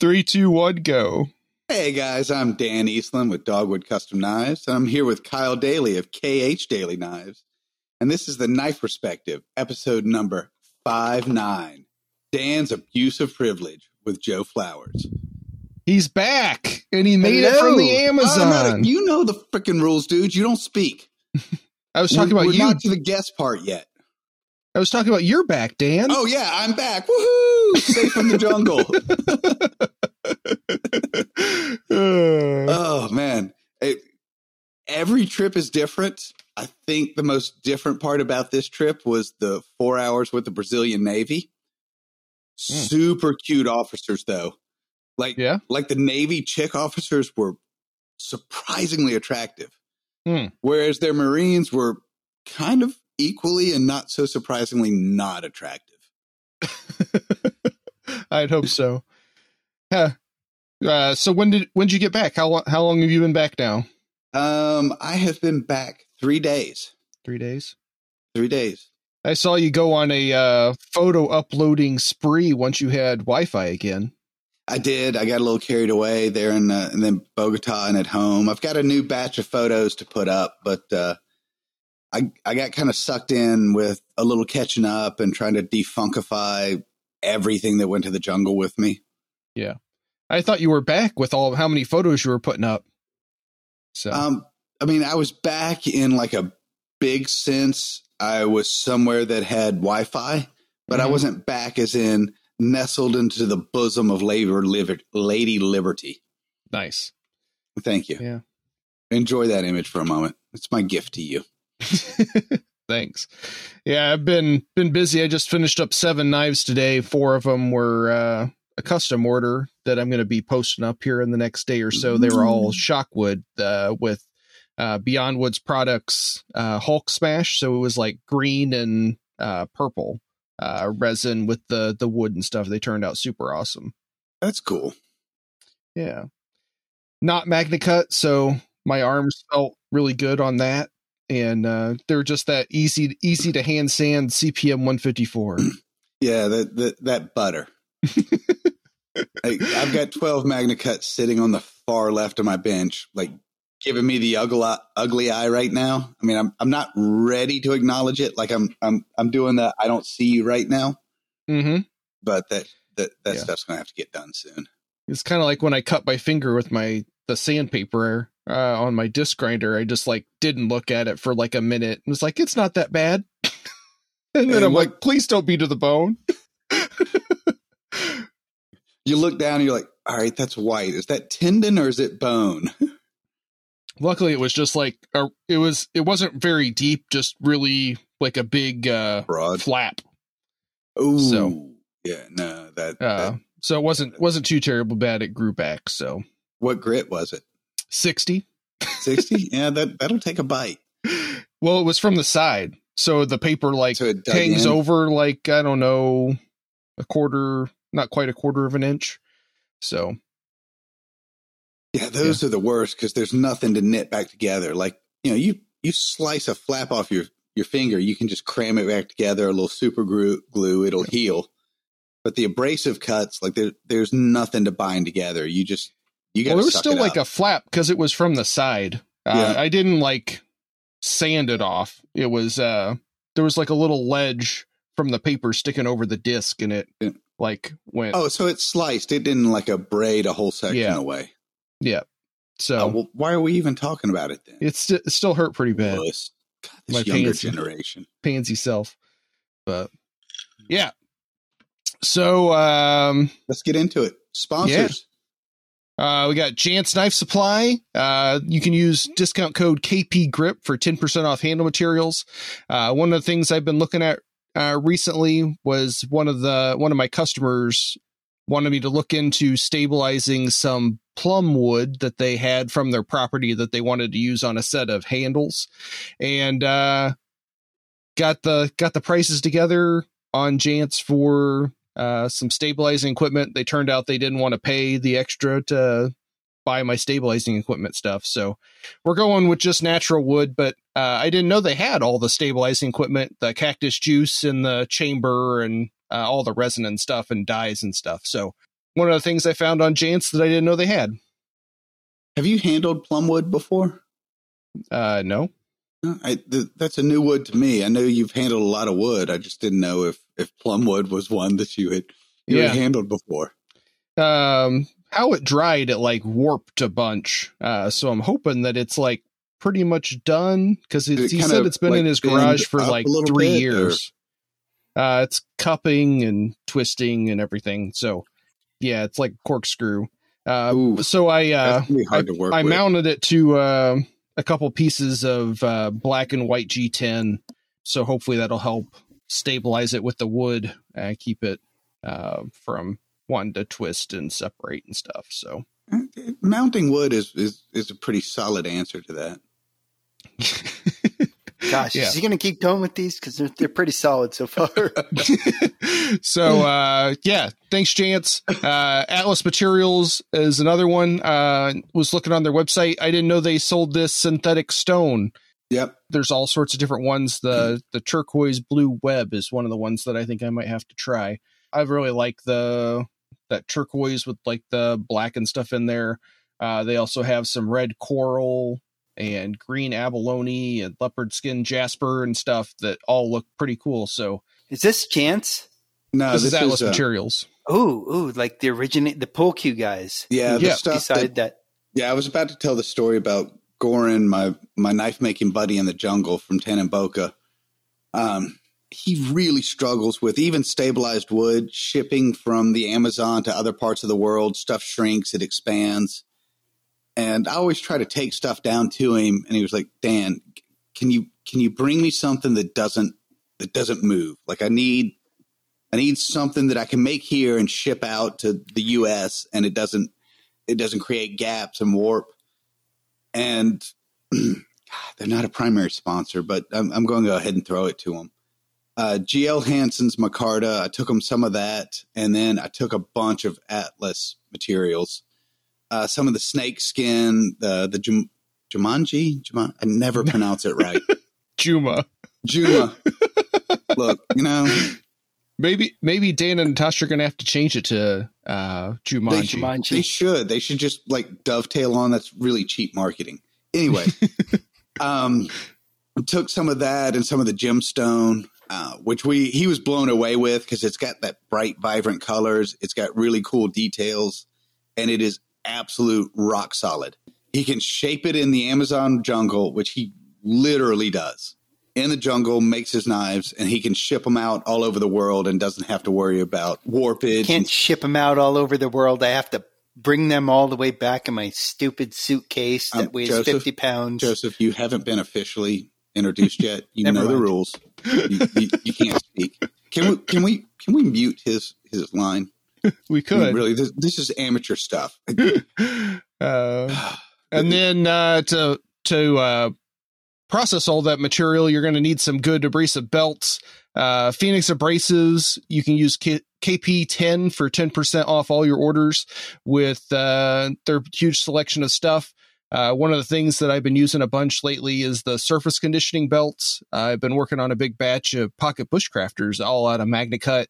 Three, two, one, go. Hey guys, I'm Dan Eastland with Dogwood Custom Knives, and I'm here with Kyle Daly of KH Daly Knives. And this is the Knife Perspective, episode number five nine. Dan's Abuse of Privilege with Joe Flowers. He's back, and he made it from the Hello. A- Amazon. you know the freaking rules, dude. You don't speak. I was talking We're- about we're you. not to the guest part yet. I was talking about your back, Dan. Oh yeah, I'm back. Woohoo! Safe from the jungle. Oh man, It- every trip is different. I think the most different part about this trip was the four hours with the Brazilian Navy. Super cute officers, though. Like, Yeah? like the Navy chick officers were surprisingly attractive, Hmm. whereas their Marines were kind of equally and not so surprisingly not attractive. I'd hope so. Yeah. Uh, so when did when did you get back? How how long have you been back now? Um, I have been back three days. Three days. Three days. I saw you go on a uh, photo uploading spree once you had Wi-Fi again. I did. I got a little carried away there in, uh, and then Bogota and at home. I've got a new batch of photos to put up, but uh, I I got kind of sucked in with a little catching up and trying to defunkify everything that went to the jungle with me. Yeah. I thought you were back with all how many photos you were putting up. So Um, I mean, I was back in like a big sense. I was somewhere that had Wi-Fi, but I Mhm. wasn't back as in nestled into the bosom of labor, liber- Lady Liberty. nice. Thank you. Yeah. Enjoy that image for a moment. It's my gift to you. Thanks. Yeah, I've been been busy. I just finished up seven knives today. Four of them were uh, a custom order that I'm going to be posting up here in the next day or so. They were all Shockwood uh, with uh, Beyond Woods products uh, Hulk Smash. So it was like green and uh, purple uh, resin with the the wood and stuff. They turned out super awesome. That's cool. Yeah. Not Magna Cut, so my arms felt really good on that. And uh, they're just that easy easy to hand sand CPM 154. Yeah, that that, that butter. I, I've got twelve Magna Cuts sitting on the far left of my bench, like giving me the ugly ugly eye right now. I mean, I'm I'm not ready to acknowledge it. Like I'm I'm I'm doing the I don't see you right now, mm-hmm. but that that that Yeah. stuff's gonna have to get done soon. It's kind of like when I cut my finger with my the sandpaper uh, on my disc grinder. I just like didn't look at it for like a minute. and was like, it's not that bad. and then And I'm what- like, please don't be to the bone. You look down and you're like, all right, that's white. Is that tendon or is it bone? Luckily, it was just like a, it was. It wasn't very deep. Just really like a big uh, Broad. flap. Oh, So- yeah, no, that, Uh, that so it wasn't wasn't too terrible bad. It grew back. So what grit was it? sixty. Sixty? yeah, that that'll take a bite. Well, it was from the side, so the paper like So hangs in? over like I don't know a quarter, not quite a quarter of an inch. So Yeah, those are the worst because there's nothing to knit back together. Like you know, you you slice a flap off your your finger, you can just cram it back together. A little super glue, glue it'll heal. But the abrasive cuts, like there, there's nothing to bind together. You just you well, there was still like a flap because it was from the side. Uh, Yeah. I didn't like sand it off. It was uh there was like a little ledge from the paper sticking over the disc, and it Yeah. like went. Oh, so it sliced. It didn't like a braid a whole section Yeah. away. yeah. So Oh, well, why are we even talking about it then? it's st- it still hurt pretty bad. God, this My younger pants- generation. pansy self. But yeah. So um Let's get into it. Sponsors. Uh, we got Jantz Knife Supply. Uh, you can use discount code KP Grip for 10% off handle materials. Uh, one of the things I've been looking at uh, recently was one of the one of my customers wanted me to look into stabilizing some plum wood that they had from their property that they wanted to use on a set of handles, and uh, got the got the prices together on Jantz for uh, some stabilizing equipment. They turned out they didn't want to pay the extra to buy my stabilizing equipment stuff. So we're going with just natural wood, but uh, I didn't know they had all the stabilizing equipment, the cactus juice in the chamber and uh, all the resin and stuff and dyes and stuff. So one of the things I found on Jantz that I didn't know they had. Have you handled plumwood before? Uh, no. I, th- that's a new wood to me. I know you've handled a lot of wood. I just didn't know if if plumwood was one that you had you Yeah. had handled before. Um, how it dried, it like warped a bunch. Uh, so I'm hoping that it's like pretty much done because he said it's been like, in his garage for like three bit, or- years. Uh, it's cupping and twisting and everything. So yeah, it's like corkscrew. Uh, Ooh, so I uh, That's gonna be hard to work I mounted it to uh, a couple pieces of uh, black and white G10. So hopefully that'll help stabilize it with the wood and keep it uh, from wanting to twist and separate and stuff. So Mounting wood is, is is a pretty solid answer to that. Gosh, Yeah. is he going to keep going with these? Because they're, they're pretty solid so far. so uh yeah thanks Jantz uh atlas materials is another one uh was looking on their website i didn't know they sold this synthetic stone Yep. there's all sorts of different ones the the turquoise blue web is one of the ones that i think i might have to try i really like the that turquoise with like the black and stuff in there uh they also have some red coral and green abalone and leopard skin jasper and stuff that all look pretty cool so is this Jantz? No, this, is atlas uh, materials Ooh, ooh, like the originate the pole cue guys. Yeah, the Yeah. stuff decided that, that, Yeah, I was about to tell the story about Goran, my my knife making buddy in the jungle from Tanamboka. Um, he really struggles with even stabilized wood shipping from the Amazon to other parts of the world. Stuff shrinks, it expands, and I always try to take stuff down to him, and he was like, "Dan, can you can you bring me something that doesn't that doesn't move? Like I need." I need something that I can make here and ship out to the U.S. and it doesn't it doesn't create gaps and warp. And they're not a primary sponsor, but I'm, I'm going to go ahead and throw it to them. Uh, GL Hansen's Micarta, I took them some of that, and then I took a bunch of Atlas materials. Uh, some of the snake skin, the the Jum- Jumanji, Juman- I never pronounce it right. juma Juma. Look, you know, Maybe maybe Dan and Natasha are gonna have to change it to uh Jumanji. Jumanji. They should. They should just like dovetail on. That's really cheap marketing. Anyway, um, took some of that and some of the gemstone, uh, which we he was blown away with because it's got that bright, vibrant colors. It's got really cool details, and it is absolute rock solid. He can shape it in the Amazon jungle, which he literally does. In the jungle, makes his knives, and he can ship them out all over the world and doesn't have to worry about warpage. Can't ship them out all over the world. I have to bring them all the way back in my stupid suitcase that Um, weighs Joseph, 50 pounds. Joseph, you haven't been officially introduced yet. You know the rules. You, you, you can't speak. Can we? Can we? Can we mute his his line? we could. Really, this, this is amateur stuff. uh, and then uh, to to uh, process all that material, you're going to need some good abrasive belts. Uh, Phoenix abrasives, you can use K- KP10 for 10% off all your orders with uh, their huge selection of stuff. Uh, one of the things that I've been using a bunch lately is the surface conditioning belts. I've been working on a big batch of pocket bushcrafters, all out of MagnaCut,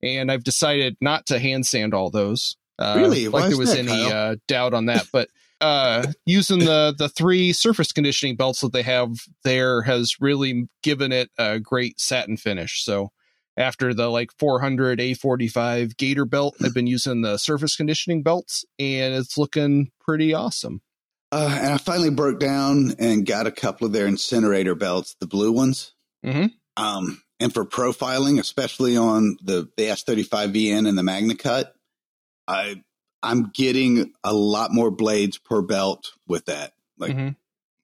and I've decided not to hand sand all those. Uh, Really? Like Why there was that, any uh, doubt on that, but uh, using the the three surface conditioning belts that they have there has really given it a great satin finish. So after the like 400 A45 Gator belt, I've been using the surface conditioning belts, and it's looking pretty awesome. Uh, and I finally broke down and got a couple of their incinerator belts, the blue ones. Mhm. Um, and for profiling, especially on the the S35VN and the Magna Cut, I I'm getting a lot more blades per belt with that. Like Mhm.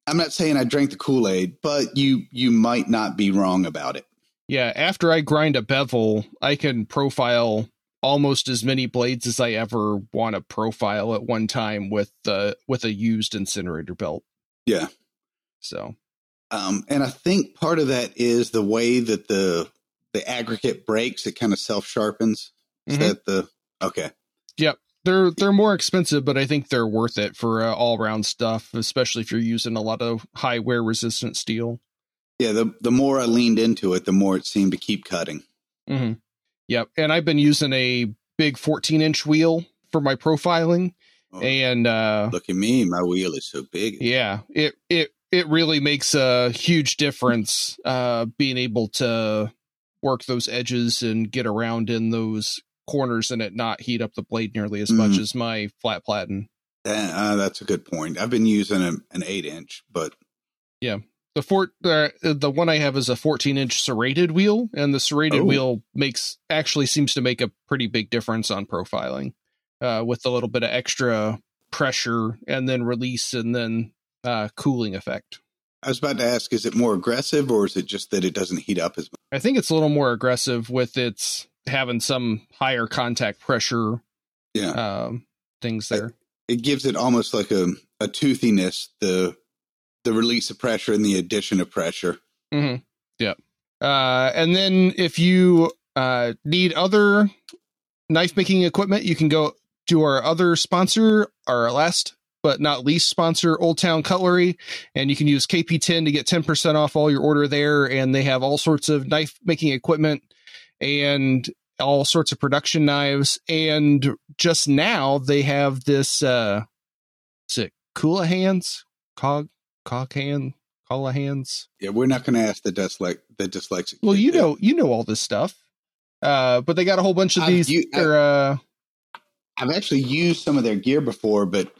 I'm not saying I drank the Kool-Aid, but you you might not be wrong about it. Yeah, after I grind a bevel, I can profile almost as many blades as I ever want to profile at one time with the with a used incinerator belt. Yeah. So Um, and I think part of that is the way that the the aggregate breaks. It kind of self sharpens. Is Mhm. that the okay? Yep they're they're more expensive, but I think they're worth it for uh, all round stuff, especially if you're using a lot of high wear resistant steel. Yeah. The the more I leaned into it, the more it seemed to keep cutting. Mm-hmm. Yep, and I've been using a big 14 inch wheel for my profiling, Oh, and uh, look at me, my wheel is so big. yeah, it it it really makes a huge difference uh, being able to work those edges and get around in those corners and it not heat up the blade nearly as much Mhm. as my flat platen. Uh, that's a good point. I've been using a, an eight inch, but The fort uh, the one I have is a 14 inch serrated wheel, and the serrated Oh. wheel makes actually seems to make a pretty big difference on profiling, uh, with a little bit of extra pressure and then release and then uh, cooling effect. I was about to ask: Is it more aggressive, or is it just that it doesn't heat up as much? I think it's a little more aggressive with its having some higher contact pressure Yeah, um, things there. it gives it almost like a a toothiness. The the release of pressure and the addition of pressure. Mm-hmm. Yep. Uh, and then if you uh, need other knife making equipment, you can go to our other sponsor, our last but not least sponsor, Old Town Cutlery, and you can use KP10 to get 10% off all your order there. And they have all sorts of knife making equipment and all sorts of production knives. And just now they have this, uh, is it Kula Hands? Cog, Kala Hands? Yeah, we're not going to ask the dyslex the dyslexic. Well, you know, you know all this stuff. Uh, but they got a whole bunch of I've these. u- I- or, uh, I've actually used some of their gear before, but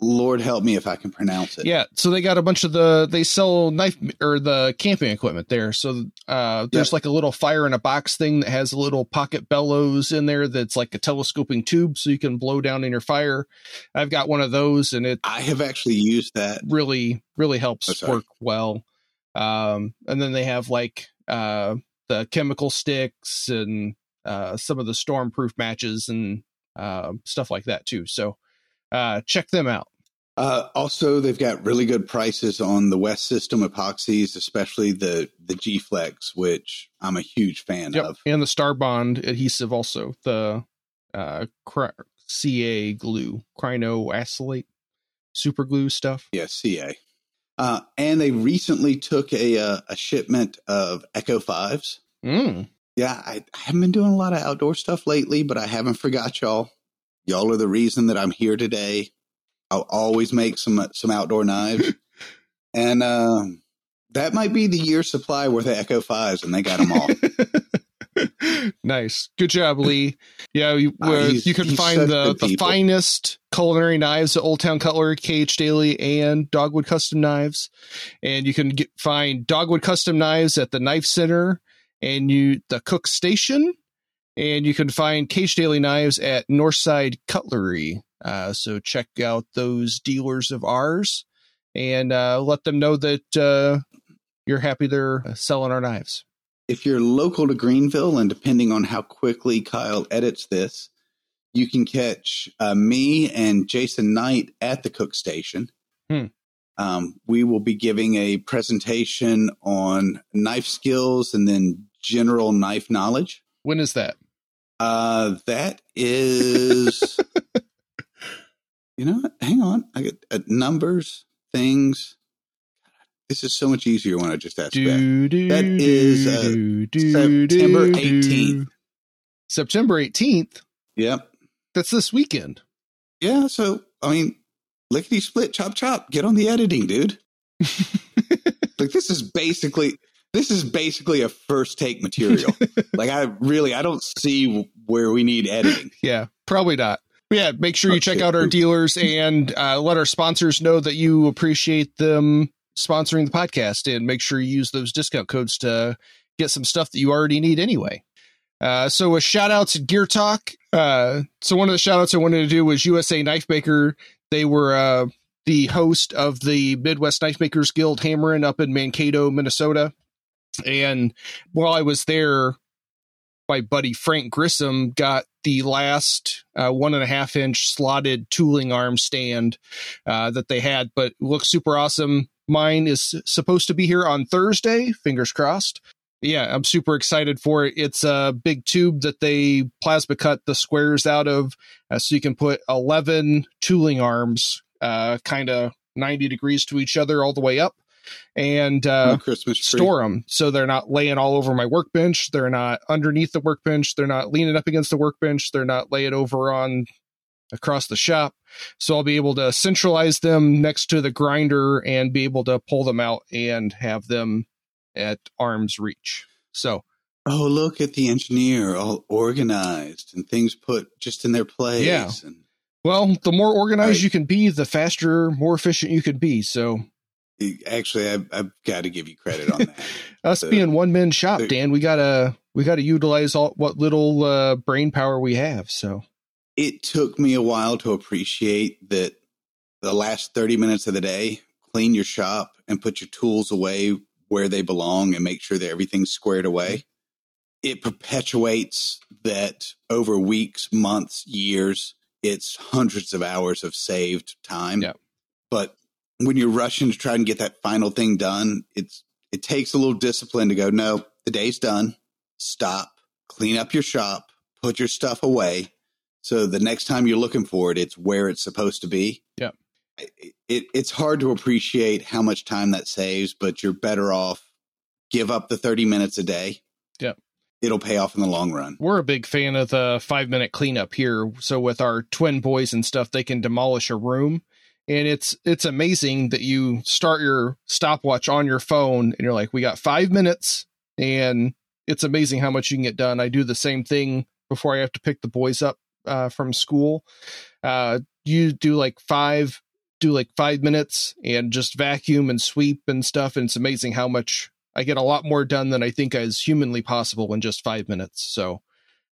Lord help me if I can pronounce it. yeah, so they got a bunch of the. They sell knife or the camping equipment there. So uh, there's Yep. like a little fire in a box thing that has a little pocket bellows in there that's like a telescoping tube, so you can blow down in your fire. I've got one of those, and it I have actually used that. really really helps Oh, work well. Um, and then they have like uh, the chemical sticks and uh, some of the stormproof matches and uh, stuff like that too. So uh, check them out. Uh, also, they've got really good prices on the West System epoxies, especially the the G Flex, which I'm a huge fan Yep. of. And the Star Bond adhesive also the uh, cr- CA glue, crinoacylate, super glue stuff. Yeah, CA. Uh, and they recently took a uh, a shipment of Echo Fives. Mm. Yeah, I, I haven't been doing a lot of outdoor stuff lately, but I haven't forgot y'all. Y'all are the reason that I'm here today. I'll always make some some outdoor knives, and um, that might be the year supply worth of Echo Fives, and they got them all. nice. Good job, Lee. Yeah, you, Uh, uh, you can find the, the people. finest culinary knives at Old Town Cutlery, KH Daly, and Dogwood Custom Knives. And you can get, find Dogwood Custom Knives at the Knife Center and you the Cook Station. And you can find KH Daly Knives at Northside Cutlery. Uh, so check out those dealers of ours and uh, let them know that uh, you're happy they're selling our knives. if you're local to Greenville, and depending on how quickly Kyle edits this, you can catch uh, me and Jason Knight at the Cook Station. Hmm. Um, we will be giving a presentation on knife skills and then general knife knowledge. When is that? Uh, that is, you know, what? hang on. I get uh, numbers, things. This is so much easier when I just ask back. Do, do, That is, uh, do, September 18th. September 18th. Yep. That's this weekend. Yeah, so I mean, lickety split, chop chop, get on the editing, dude. like this is basically this is basically a first take material. like I really I don't see where we need editing. Yeah, probably not. Yeah, make sure you check out our dealers and uh, let our sponsors know that you appreciate them sponsoring the podcast and make sure you use those discount codes to get some stuff that you already need anyway. Uh, so with shout out to gear talk, Uh, so one of the shout outs I wanted to do was USA Knife Maker. They were uh, the host of the Midwest Knife Makers Guild Hammering up in Mankato, Minnesota. And while I was there, my buddy Frank Grissom got the last uh, one and a half inch slotted tooling arm stand uh, that they had, but looks super awesome. Mine is supposed to be here on Thursday, fingers crossed. Yeah, I'm super excited for it. It's a big tube that they plasma cut the squares out of, uh, so you can put 11 tooling arms, uh, kind of 90 degrees to each other all the way up, and uh, store them so they're not laying all over my workbench. They're not underneath the workbench. They're not leaning up against the workbench. They're not laying over on across the shop. So I'll be able to centralize them next to the grinder and be able to pull them out and have them at arm's reach. So Oh, look at the engineer, all organized and things put just in their place. Yeah. And well, the more organized Right. you can be, the faster, more efficient you can be. So actually, I've, I've got to give you credit on that. us So- being one man shop, Dan, we gotta we gotta utilize all what little uh, brain power we have. So it took me a while to appreciate that the last 30 minutes of the day, clean your shop and put your tools away where they belong and make sure that everything's squared away. It perpetuates that over weeks, months, years, it's hundreds of hours of saved time. Yeah. But when you're rushing to try and get that final thing done, it's it takes a little discipline to go, no, the day's done. Stop, clean up your shop, put your stuff away. So the next time you're looking for it, it's where it's supposed to be. Yeah. It, it, it's hard to appreciate how much time that saves, but you're better off give up the 30 minutes a day. Yeah. It'll pay off in the long run. we're a big fan of the five minute cleanup here. So with our twin boys and stuff, they can demolish a room. And it's it's amazing that you start your stopwatch on your phone and you're like, we got five minutes, and it's amazing how much you can get done. I do the same thing before I have to pick the boys up uh, from school. Uh, you do like five, do like five minutes, and just vacuum and sweep and stuff. And it's amazing how much I get a lot more done than I think is humanly possible in just five minutes. So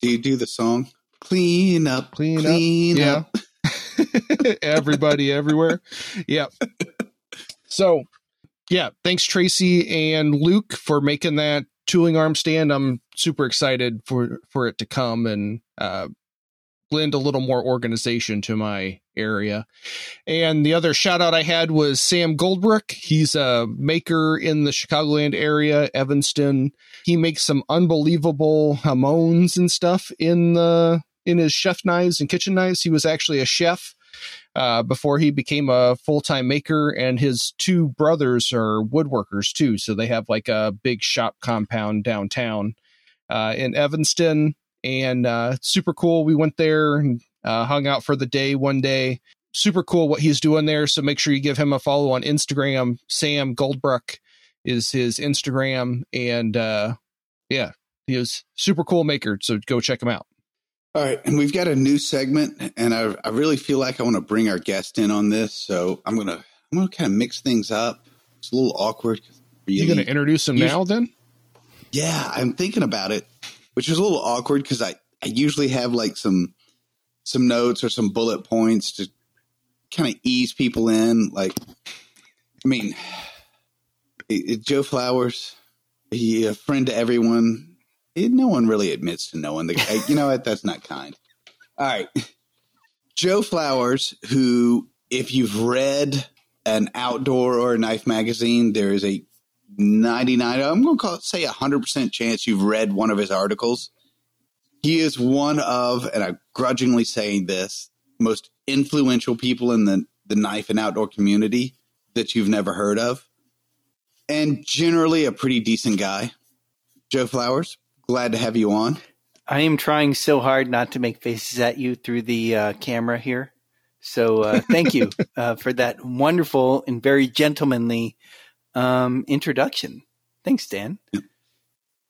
Do you do the song? Clean up, Clean up, clean yeah. everybody everywhere. Yep. So, yeah, thanks Tracy and Luke for making that tooling arm stand. I'm super excited for for it to come and uh lend a little more organization to my area. And the other shout out I had was Sam Goldbrook. He's a maker in the Chicagoland area, Evanston. He makes some unbelievable hamons and stuff in the in his chef knives and kitchen knives. He was actually a chef uh, before he became a full time maker, and his two brothers are woodworkers too. So they have like a big shop compound downtown uh, in Evanston, and uh, super cool. We went there and uh, hung out for the day one day. Super cool what he's doing there. So make sure you give him a follow on Instagram. Sam Goldbrook is his Instagram, and uh, yeah, he is super cool maker. So go check him out. All right, and we've got a new segment, and I, I really feel like I want to bring our guest in on this. So I'm gonna I'm gonna kind of mix things up. It's a little awkward. really- going to introduce him now? Then Yeah, I'm thinking about it, which is a little awkward because I, I usually have like some some notes or some bullet points to kind of ease people in. Like, I mean, it- it- Joe Flowers, he a friend to everyone. It- no one really admits to knowing the guy. You know what? That's not kind. All right, Joe Flowers, who, if you've read an outdoor or a knife magazine, there is a 99 i'm going to call it say a 100% chance you've read one of his articles he is one of and i'm grudgingly saying this most influential people in the, the knife and outdoor community that you've never heard of and generally a pretty decent guy joe flowers glad to have you on I am trying so hard not to make faces at you through the uh, camera here. So uh, thank you uh, for that wonderful and very gentlemanly um, introduction. Thanks, Dan.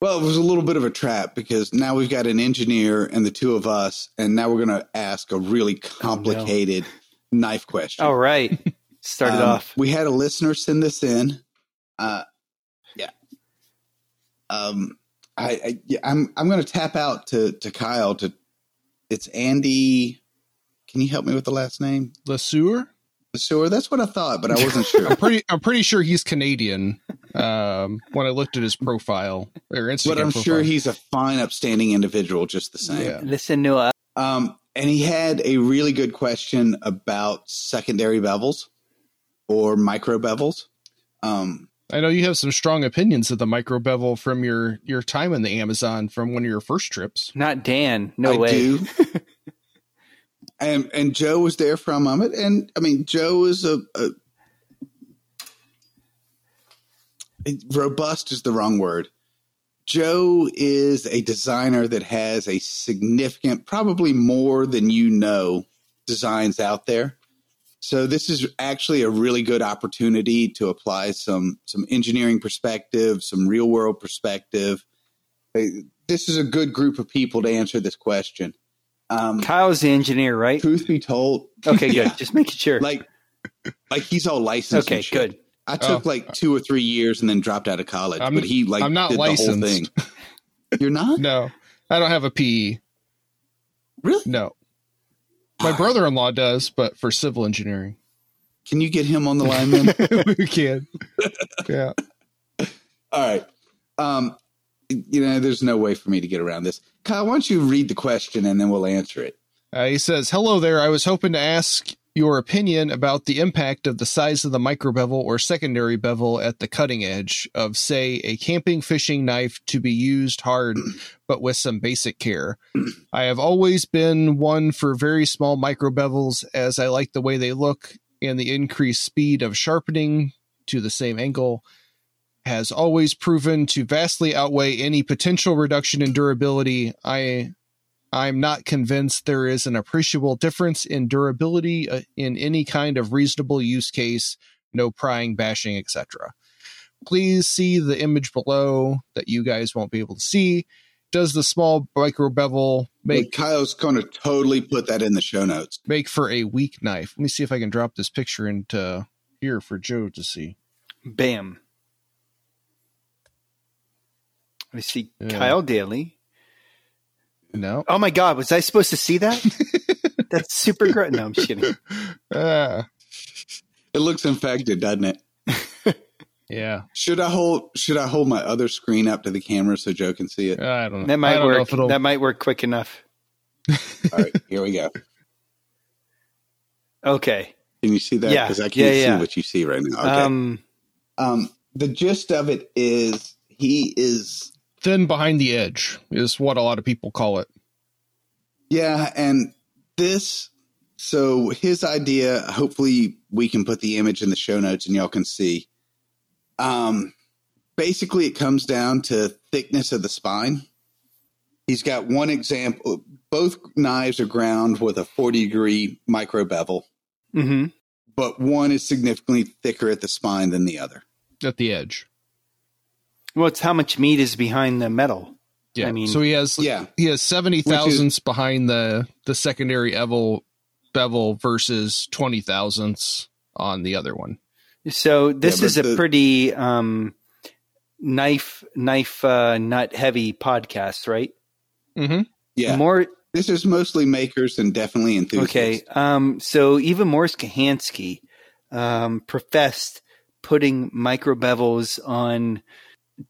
well it was a little bit of a trap because now we've got an engineer and the two of us and now we're going to ask a really complicated knife question All right. Start it Um, off. We had a listener send this in. Uh, yeah. Um, I, I yeah, I'm I'm going to tap out to to Kyle to it's Andy. Can you help me with the last name? Lesueur. Lesueur. That's what I thought, but I wasn't sure. I'm pretty. I'm pretty sure he's Canadian. Um, when I looked at his profile or Instagram, but I'm profile. sure he's a fine, upstanding individual, just the same. Yeah. Listen to us. Um, and he had a really good question about secondary bevels or micro bevels. Um, I know you have some strong opinions of the micro bevel from your your time in the Amazon from one of your first trips. Not Dan. No I way. do. and and Joe was there for a moment, and I mean Joe is a, a robust is the wrong word. Joe is a designer that has a significant, probably more than you know, designs out there. So this is actually a really good opportunity to apply some some engineering perspective, some real world perspective. This is a good group of people to answer this question. Um, Kyle's the engineer, right? truth be told, Okay, Yeah. good. Just making sure. like like he's all licensed. okay, and good. I took Oh. like two or three years and then dropped out of college. I'm- but he like I'm not did the whole licensed. thing. You're not No, I don't have a PE. really. No, my brother-in-law does, but for civil engineering, Can you get him on the line then? we can. Yeah. all right. Um, you know, there's no way for me to get around this. Kyle, why don't you read the question and then we'll answer it. Uh, he says, "Hello there. I was hoping to ask your opinion about the impact of the size of the micro bevel or secondary bevel at the cutting edge of, say, a camping fishing knife to be used hard, but with some basic care. I have always been one for very small micro bevels, as I like the way they look and the increased speed of sharpening to the same angle." Has always proven to vastly outweigh any potential reduction in durability. I I'm not convinced there is an appreciable difference in durability uh, in any kind of reasonable use case, no prying, bashing, etc. Please see the image below that you guys won't be able to see. Does the small micro bevel Make make Kyle's going to totally put that in the show notes. make for a weak knife? Let me see if I can drop this picture into here for Joe to see. Bam. I see Yeah. Kyle Daly. No. Oh my God, was I supposed to see that? That's super great. No, I'm just kidding. Ah, It looks infected, doesn't it? yeah. Should I hold Should I hold my other screen up to the camera so Joe can see it? I don't know. That might work. That might work quick enough. All right, here we go. Okay. Can you see that? Yeah, Because I can't yeah, see yeah. what you see right now. Okay. Um, Um, the gist of it is he is, thin behind the edge is what a lot of people call it. yeah, and this. So his idea. Hopefully, we can put the image in the show notes and y'all can see. Um, basically, it comes down to thickness of the spine. He's got one example. Both knives are ground with a forty degree micro bevel, mhm. but one is significantly thicker at the spine than the other. At the edge. Well, it's how much meat is behind the metal. Yeah. I mean- so he has Yeah. he has seventy thousandths behind the the secondary bevel bevel versus twenty thousandths on the other one. So this but is a the- pretty um, knife knife uh, nut heavy podcast, right? Mm-hmm. Yeah. More This is mostly makers and definitely enthusiasts. okay. Um, so even Mors Kochanski um, professed putting micro bevels on.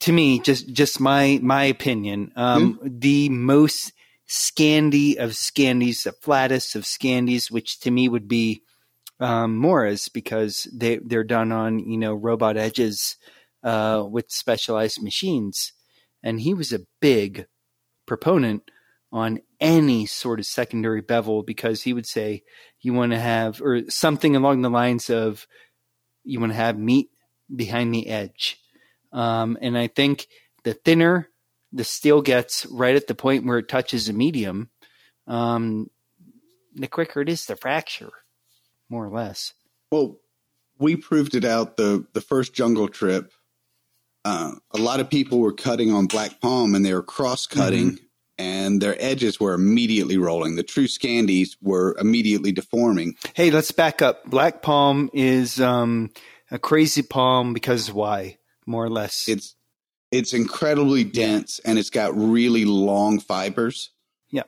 To me, just just my my opinion, um, the most Scandi of Scandies, the flattest of Scandies, which to me would be um, Mors because they they're done on you know robot edges uh, with specialized machines, and he was a big proponent on any sort of secondary bevel because he would say you want to have or something along the lines of you want to have meat behind the edge, um, and I think the thinner the steel gets right at the point where it touches a medium, um, the quicker it is to fracture, more or less. Well, we proved it out the the first jungle trip. Uh, a lot of people were cutting on black palm and they were cross cutting, Mm-hmm. and their edges were immediately rolling. The true Scandies were immediately deforming. Hey, let's back up. Black palm is um, a crazy palm because why? More or less. It's it's incredibly dense and it's got really long fibers. Yeah.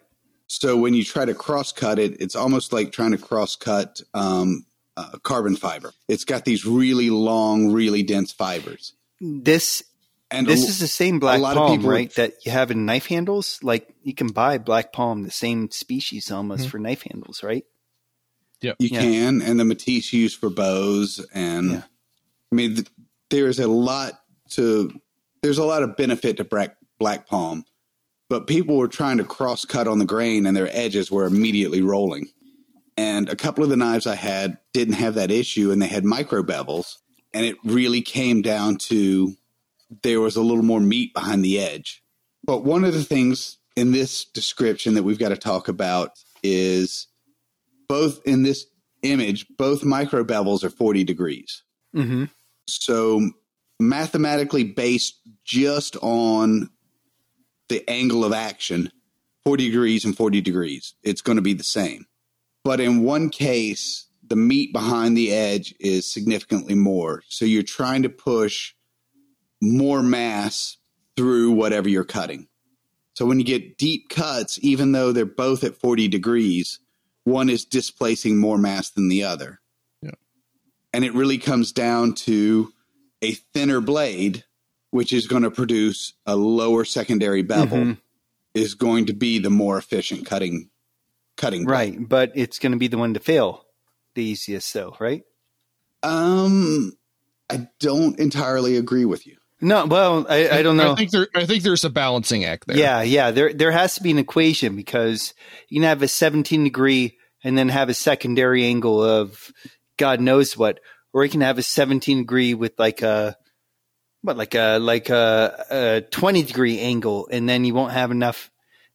So when you try to cross cut it, it's almost like trying to cross cut um, uh, carbon fiber. It's got these really long, really dense fibers. This And this a- is the same black lot of palm, people- right? That you have in knife handles. Like you can buy black palm, the same species almost Mhm. for knife handles, right? You Yeah. can, and the Matses used for bows, and Yeah. I mean, th- there's a lot to there's a lot of benefit to black black palm, but people were trying to cross cut on the grain, and their edges were immediately rolling. And a couple of the knives I had didn't have that issue, and they had micro bevels, and it really came down to there was a little more meat behind the edge. But one of the things in this description that we've got to talk about is both in this image, both micro bevels are 40 degrees. Mm-hmm. So mathematically based just on the angle of action, 40 degrees and 40 degrees, it's going to be the same. But in one case, the meat behind the edge is significantly more. So you're trying to push more mass through whatever you're cutting. So when you get deep cuts, even though they're both at 40 degrees, one is displacing more mass than the other. Yeah. And it really comes down to a thinner blade, which is going to produce a lower secondary bevel, Mhm. is going to be the more efficient cutting cutting blade. Right, but it's going to be the one to fail the easiest, though, right? Um I don't entirely agree with you. No, well, I, I don't know. I think there. I think there's a balancing act there. Yeah, yeah. There there has to be an equation because you can have a 17 degree and then have a secondary angle of God knows what, or you can have a 17 degree with like a what like a like a, a 20 degree angle, and then you won't have enough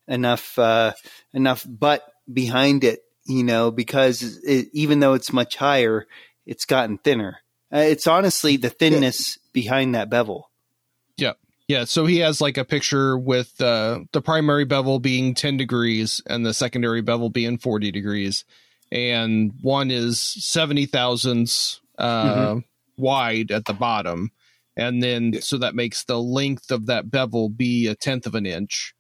enough uh, enough butt behind it, you know, because it, even though it's much higher, it's gotten thinner. Uh, it's honestly the thinness behind that bevel. Yeah. Yeah, so he has like a picture with uh, the primary bevel being 10 degrees and the secondary bevel being 40 degrees. And one is 70 thousandths uh, wide at the bottom. And then, so that makes the length of that bevel be a tenth of an inch.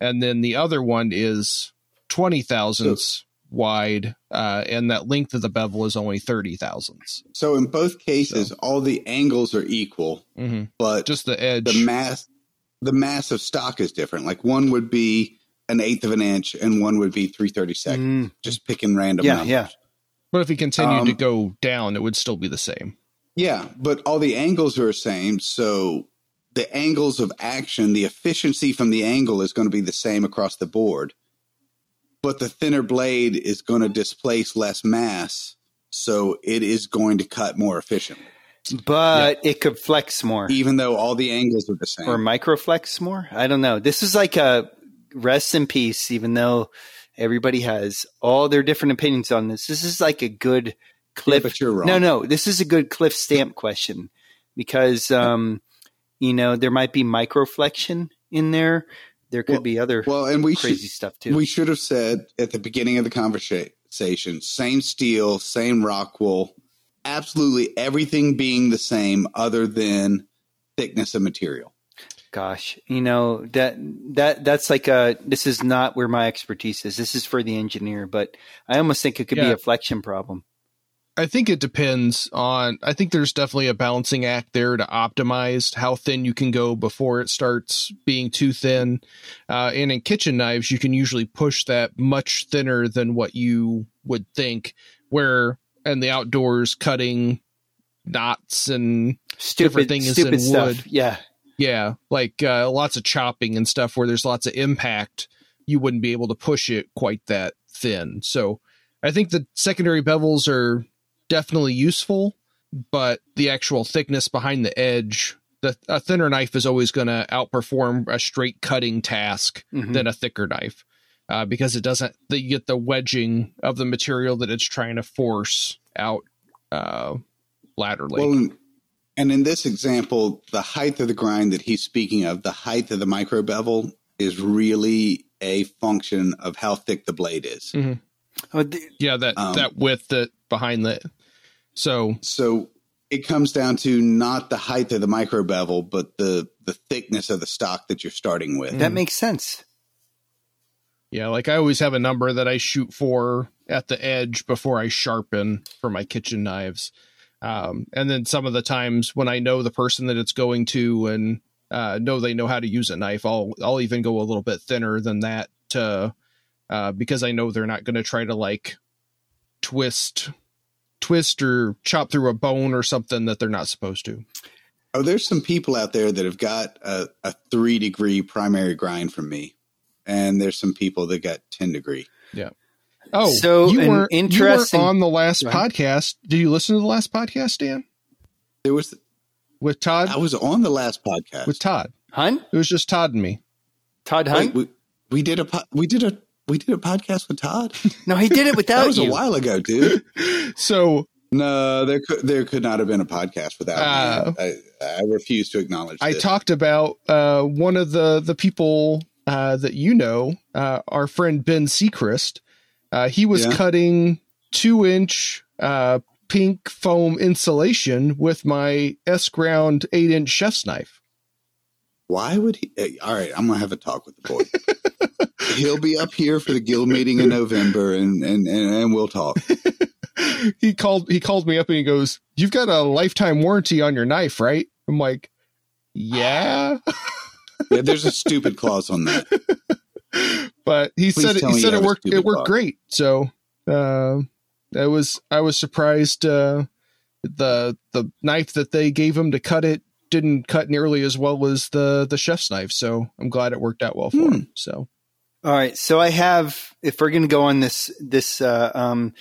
And then the other one is 20 thousandths wide. Uh, and that length of the bevel is only 30 thousandths. So in both cases, all the angles are equal, hmm but Just the edge. the mass the mass of stock is different. Like one would be an eighth of an inch and one would be three thirty seconds. Mm, Just picking random yeah, numbers. yeah. but if he continued to Um, go down, it would still be the same. Yeah, but all the angles are the same. So the angles of action, the efficiency from the angle is going to be the same across the board. But the thinner blade is going to displace less mass. So it is going to cut more efficiently, But it could flex more even though all the angles are the same. or microflex more. I don't know. This is like a rest in peace, even though everybody has all their different opinions on this. This is like a good Yeah, but you're wrong. No, no, this is a good cliff stamp question because, um, you know, there might be microflexion in there. There could Well- be other Well, and we crazy should stuff too. we should have said at the beginning of the conversation, same steel, same Rockwell, absolutely everything being the same other than thickness of material. Gosh, you know that that that's like a. This is not where my expertise is. This is for the engineer, but I almost think it could be a flexion problem. I think it depends on. I think there's definitely a balancing act there to optimize how thin you can go before it starts being too thin. Uh, and in kitchen knives, you can usually push that much thinner than what you would think. Where in the outdoors, cutting knots and Stupid, thing is stupid in stuff. wood. Yeah, yeah, like uh, lots of chopping and stuff where there's lots of impact, you wouldn't be able to push it quite that thin. So I think the secondary bevels are definitely useful, but the actual thickness behind the edge, the a thinner knife is always going to outperform a straight cutting task Mhm. than a thicker knife. Uh, because it doesn't, that you get the wedging of the material that it's trying to force out uh, laterally. Well, and- and in this example, the height of the grind that he's speaking of, the height of the micro bevel is really a function of how thick the blade is. Oh, th- yeah, that um, that width that behind the so So it comes down to not the height of the micro bevel, but the the thickness of the stock that you're starting with. that makes sense. Yeah, like I always have a number that I shoot for at the edge before I sharpen for my kitchen knives. Um, and then some of the times when I know the person that it's going to and uh, know they know how to use a knife, I'll I'll even go a little bit thinner than that to uh, because I know they're not going to try to like twist twist or chop through a bone or something that they're not supposed to. Oh, there's some people out there that have got a, a three degree primary grind from me, and there's some people that got ten degree. Yeah. Oh, So, you weren't, interesting- you weren't on the last podcast. Did you listen to the last podcast, Dan? There was With Todd? I was on the last podcast. With Todd. Hunt? It was just Todd and me. Todd Wait, Hunt? we, we did a po- we did a we did a podcast with Todd. no, he did it without That was you. a while ago, dude. So No, there could there could not have been a podcast without Uh, me. I, I refuse to acknowledge. I this. talked about uh, one of the the people uh, that you know, uh, our friend Ben Seacrest. Uh, he was Yeah. cutting two inch uh, pink foam insulation with my S ground eight inch chef's knife. Why would he? eh, All right, I'm gonna have a talk with the boy. He'll be up here for the guild meeting in November, and and and, and we'll talk. he called he called me up and he goes, "You've got a lifetime warranty on your knife, right?" I'm like, "Yeah." Yeah, there's a stupid clause on that. but he Please said it, he said it worked it worked dog. great. So uh, I was I was surprised uh, the the knife that they gave him to cut it didn't cut nearly as well as the the chef's knife. So I'm glad it worked out well for Hmm. him. So All right, so I have. If we're going to go on this this uh, um,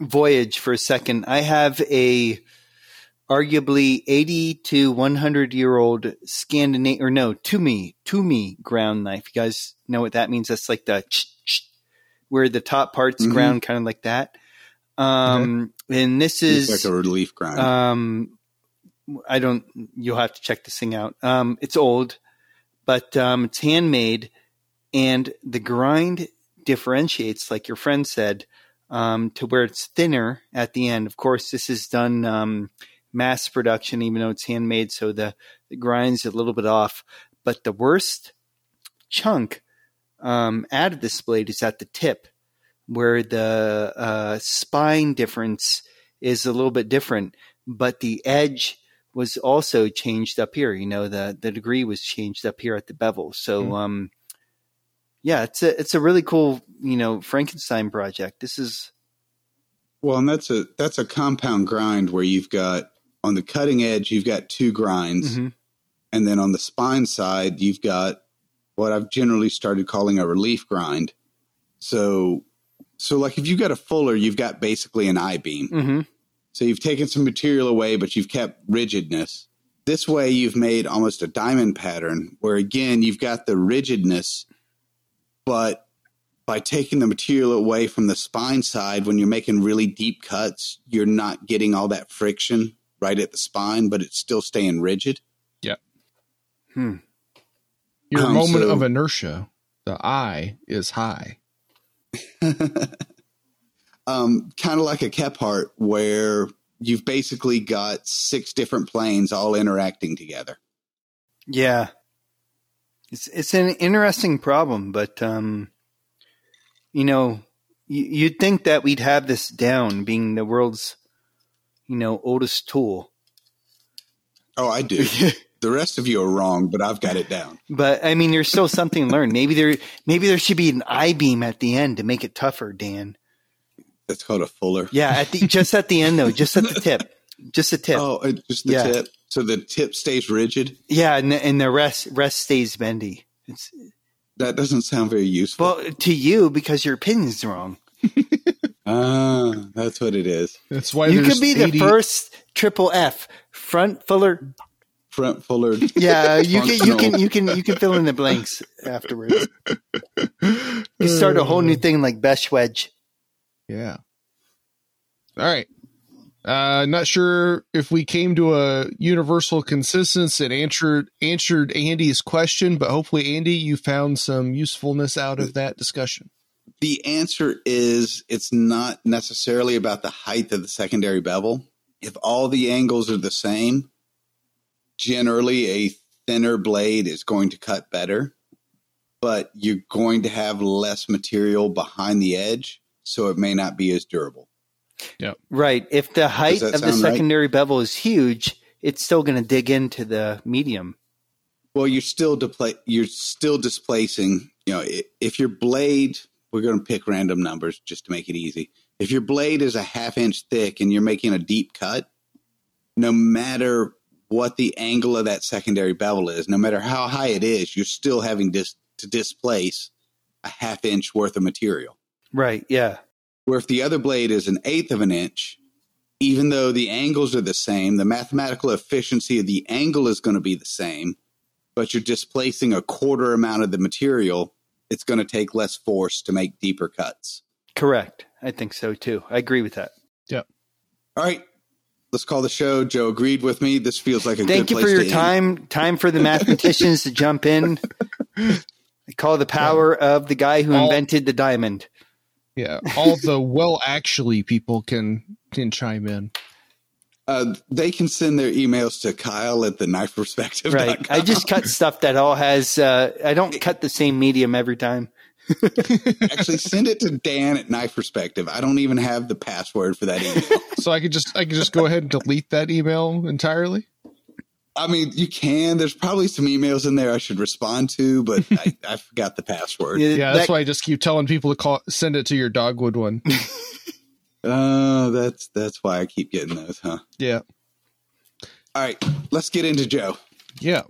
voyage for a second, I have a arguably eighty to one hundred year old Scandinavian or no Tumi Tumi ground knife. You guys know what that means? That's like the where the top part's Mhm. ground, kind of like that. Um, and this It's is like a relief grind. um, I don't. You'll have to check this thing out. Um, it's old, but um, it's handmade, and the grind differentiates, like your friend said, um, to where it's thinner at the end. Of course, this is done um, mass production, even though it's handmade, so the the grind's a little bit off. But the worst chunk um, out of this blade is at the tip, where the uh, spine difference is a little bit different, but the edge was also changed up here. You know, the the degree was changed up here at the bevel. So, Mhm. um, yeah, it's a it's a really cool you know Frankenstein project. This is well, and that's a that's a compound grind where you've got on the cutting edge you've got two grinds, Mhm. and then on the spine side you've got what I've generally started calling a relief grind. So, so like if you've got a fuller, you've got basically an I beam. mhm. So you've taken some material away, but you've kept rigidness. This way, you've made almost a diamond pattern where, again, you've got the rigidness, but by taking the material away from the spine side, when you're making really deep cuts, you're not getting all that friction right at the spine, but it's still staying rigid. Hmm. your Um, moment so- of inertia, the I is high. um, kind of like a Kephart, where you've basically got six different planes all interacting together. Yeah. It's it's an interesting problem, but um you know, you, you'd think that we'd have this down being the world's you know, oldest tool. Oh, I do. the rest of you are wrong, but I've got it down. but I mean there's still something to learn. Maybe there maybe there should be an I beam at the end to make it tougher, Dan. That's called a fuller. Yeah, at the just at the end though, just at the tip. Just the tip. Oh, just the Yeah. tip. So the tip stays rigid. Yeah, and the, and the rest rest stays bendy. It's That doesn't sound very useful. well to you because your opinion's wrong. ah, that's what it is. That's why you there's could be the first triple F front fuller Front fuller. Yeah, you can you can you can you can fill in the blanks afterwards. You start a whole new thing like Besh Wedge. Yeah. All right. Uh, not sure if we came to a universal consensus and answered answered Andy's question, but hopefully, Andy, you found some usefulness out of that discussion. The answer is it's not necessarily about the height of the secondary bevel. If all the angles are the same, generally a thinner blade is going to cut better. but you're going to have less material behind the edge, so it may not be as durable. Yeah. Right. If the height of the sound right? secondary bevel is huge, it's still going to dig into the medium. Well, you're still depla- you're still displacing. You know, if your blade, we're going to pick random numbers just to make it easy. If your blade is a half inch thick and you're making a deep cut, no matter what the angle of that secondary bevel is, no matter how high it is, you're still having dis- to displace a half inch worth of material. Right. Yeah. Where if the other blade is an eighth of an inch, even though the angles are the same, the mathematical efficiency of the angle is going to be the same, but you're displacing a quarter amount of the material, it's going to take less force to make deeper cuts. Correct. I think so too. I agree with that. Yep. All right, let's call the show. Joe agreed with me. This feels like a Thank good you place for your to end. time. Time for the mathematicians to jump in. I call the power of the guy who All- invented the diamond. Yeah, all the well actually people can can chime in. Uh, they can send their emails to Kyle at the knife perspective. Right. I just cut stuff that all has. Uh, I don't cut the same medium every time. actually send it to Dan at knife perspective. I don't even have the password for that email. So I could just I could just go ahead and delete that email entirely. I mean, you can. There's probably some emails in there I should respond to, but I, I forgot the password. Yeah, that's That- why I just keep telling people to call send it to your dogwood one. Oh, that's that's why I keep getting those, huh? Yeah, All right, let's get into Joe. yeah,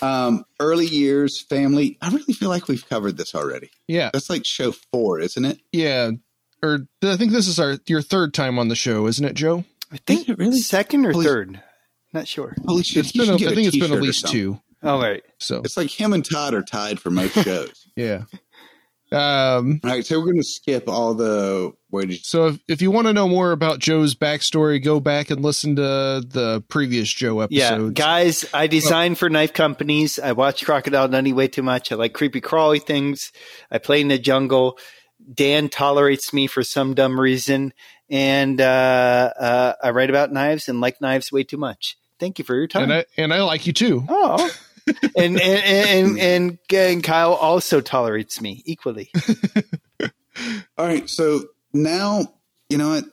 Um, early years, family. I really feel like we've covered this already. yeah, That's like show four, isn't it? yeah. Or I think this is our your third time on the show, isn't it, Joe? I think it really? second or Holy- third. Not sure. Holy shit! It's you been a, should get I think it's been at least two. All right. So It's like him and Todd are tied for most shows. yeah. Um, All right, so we're going to skip all the where did you, so if, if you want to know more about Joe's backstory, go back and listen to the previous Joe Yeah, guys, I design for knife companies. I watch Crocodile Dundee way too much. I like creepy crawly things. I play in the jungle. Dan tolerates me for some dumb reason, and uh, uh, I write about knives and like knives way too much. Thank you for your time. and I and I like you too. oh, and and, and and and Kyle also tolerates me equally. All right, so now you know what?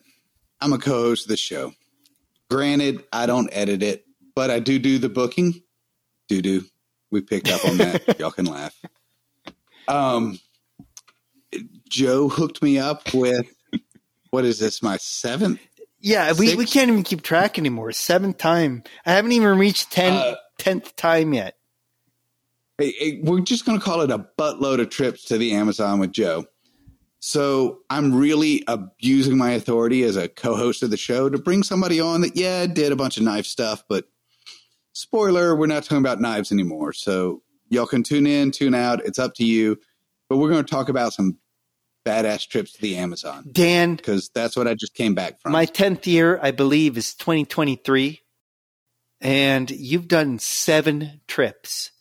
I'm a co-host of the show. Granted, I don't edit it, but I do do the booking. Do do. We picked up on that. Y'all can laugh. Um, Joe hooked me up with what is this? My seventh. Yeah, we, we can't even keep track anymore. Seventh time. I haven't even reached ten, Uh, tenth time yet. Hey, hey, we're just going to call it a buttload of trips to the Amazon with Joe. So I'm really abusing my authority as a co-host of the show to bring somebody on that, yeah, did a bunch of knife stuff, but spoiler, we're not talking about knives anymore. So y'all can tune in, tune out. It's up to you. But we're going to talk about some badass trips to the Amazon Dan, because that's what I just came back from. My 10th year, I believe, is 2023. And you've done seven trips,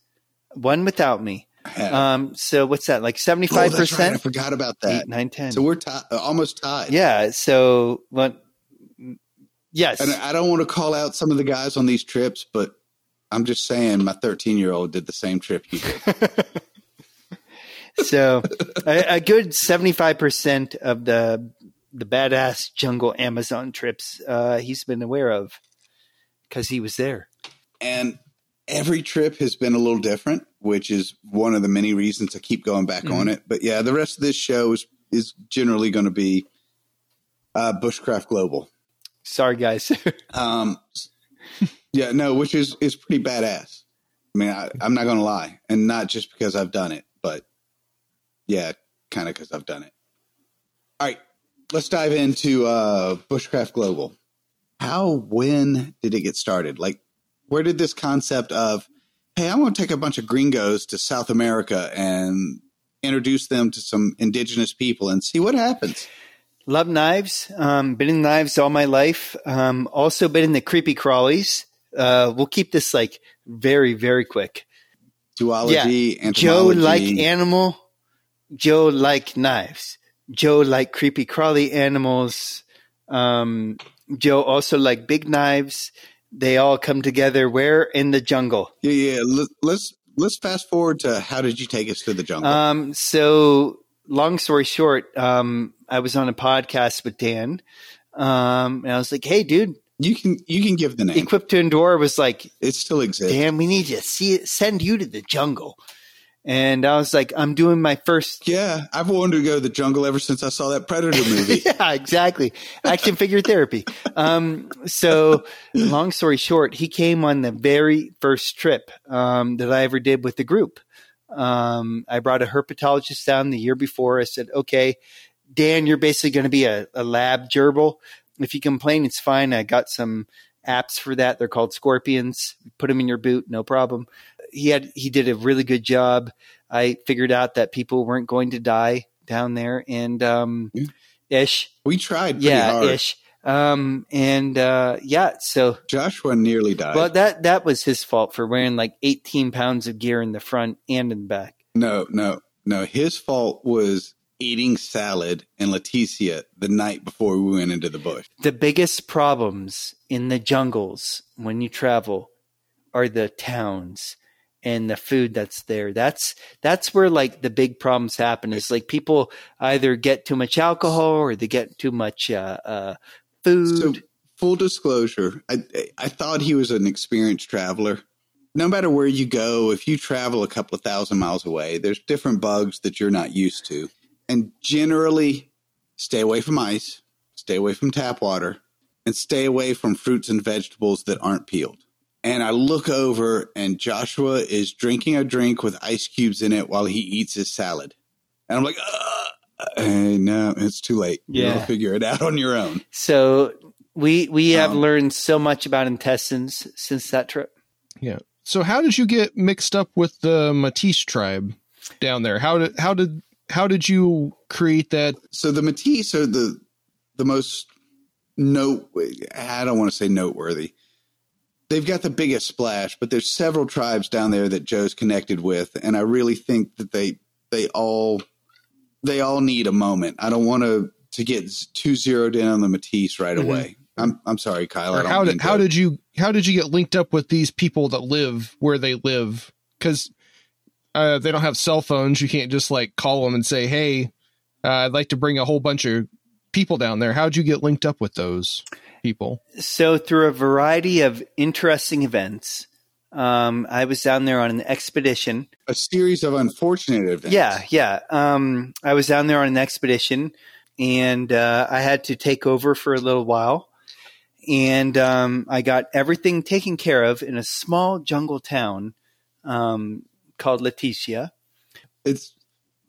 one without me. Um, so what's that, like Oh, 75%? I forgot about that. Eight, nine, 10. So we're ti- uh, almost tied. yeah. So, what? Yes. And I don't want to call out some of the guys on these trips, but I'm just saying my 13 year old did the same trip you did. so, a, a good 75% of the the badass jungle Amazon trips uh, he's been aware of because he was there. and every trip has been a little different, which is one of the many reasons I keep going back on it. But yeah, the rest of this show is, is generally going to be uh, Bushcraft Global. Sorry, guys. Um, yeah, no, which is, is pretty badass. I mean, I, I'm not going to lie. And not just because I've done it, but yeah, kind of because I've done it. All right, let's dive into uh, Bushcraft Global. How, when did it get started? Like, where did this concept of, hey, I'm going to take a bunch of gringos to South America and introduce them to some indigenous people and see what happens? Love knives. Um, been in knives all my life. Um, also been in the creepy crawlies. Uh, we'll keep this like very, very quick. Zoology, Yeah. Joe like animal. Joe like knives. Joe like creepy crawly animals. Um, Joe also like big knives. They all come together where in the jungle. Yeah, yeah. Let, let's let's fast forward to how did you take us to the jungle? Um, so long story short, um, I was on a podcast with Dan, um, and I was like, "Hey, dude, you can you can give the name. Equipped to Endure was like, it still exists. Dan, we need to see it, send you to the jungle." And I was like, I'm doing my first. Yeah, I've wanted to go to the jungle ever since I saw that Predator movie. yeah, exactly. Action figure therapy. Um, so, long story short, he came on the very first trip um, that I ever did with the group. Um, I brought a herpetologist down the year before. I said, okay, Dan, you're basically going to be a, a lab gerbil. If you complain, it's fine. I got some apps for that. They're called Scorpions. Put them in your boot, no problem. He had he did a really good job. I figured out that people weren't going to die down there, and um, ish. We tried, yeah, hard. ish. Um, and uh, yeah, so Joshua nearly died. Well, that that was his fault for wearing like 18 pounds of gear in the front and in the back. No, no, no. His fault was eating salad and Leticia the night before we went into the bush. The biggest problems in the jungles when you travel are the towns and the food that's there. That's that's where like the big problems happen. Is like people either get too much alcohol or they get too much uh, uh, food. So, full disclosure, I I thought he was an experienced traveler. No matter where you go, if you travel a couple of thousand miles away, there's different bugs that you're not used to. And generally, stay away from ice, stay away from tap water, and stay away from fruits and vegetables that aren't peeled and I look over and Joshua is drinking a drink with ice cubes in it while he eats his salad. And I'm like, uh, no, it's too late. Yeah. You'll figure it out on your own. So we we have um, learned so much about intestines since that trip. Yeah. So how did you get mixed up with the Matses tribe down there? How did how did how did you create that? So the Matses are the the most note I don't want to say noteworthy they've got the biggest splash, but there's several tribes down there that Joe's connected with, and I really think that they they all they all need a moment. I don't want to to get too zeroed in on the Matses right mm-hmm. away. I'm I'm sorry, Kyle. how did how did you how did you get linked up with these people that live where they live? Because uh, they don't have cell phones. You can't just like call them and say, "Hey, uh, I'd like to bring a whole bunch of people down there." How'd you get linked up with those? People? So, through a variety of interesting events, um, I was down there on an expedition. A series of unfortunate events. Yeah, yeah. Um, I was down there on an expedition, and uh, I had to take over for a little while. And um, I got everything taken care of in a small jungle town um, called Leticia. It's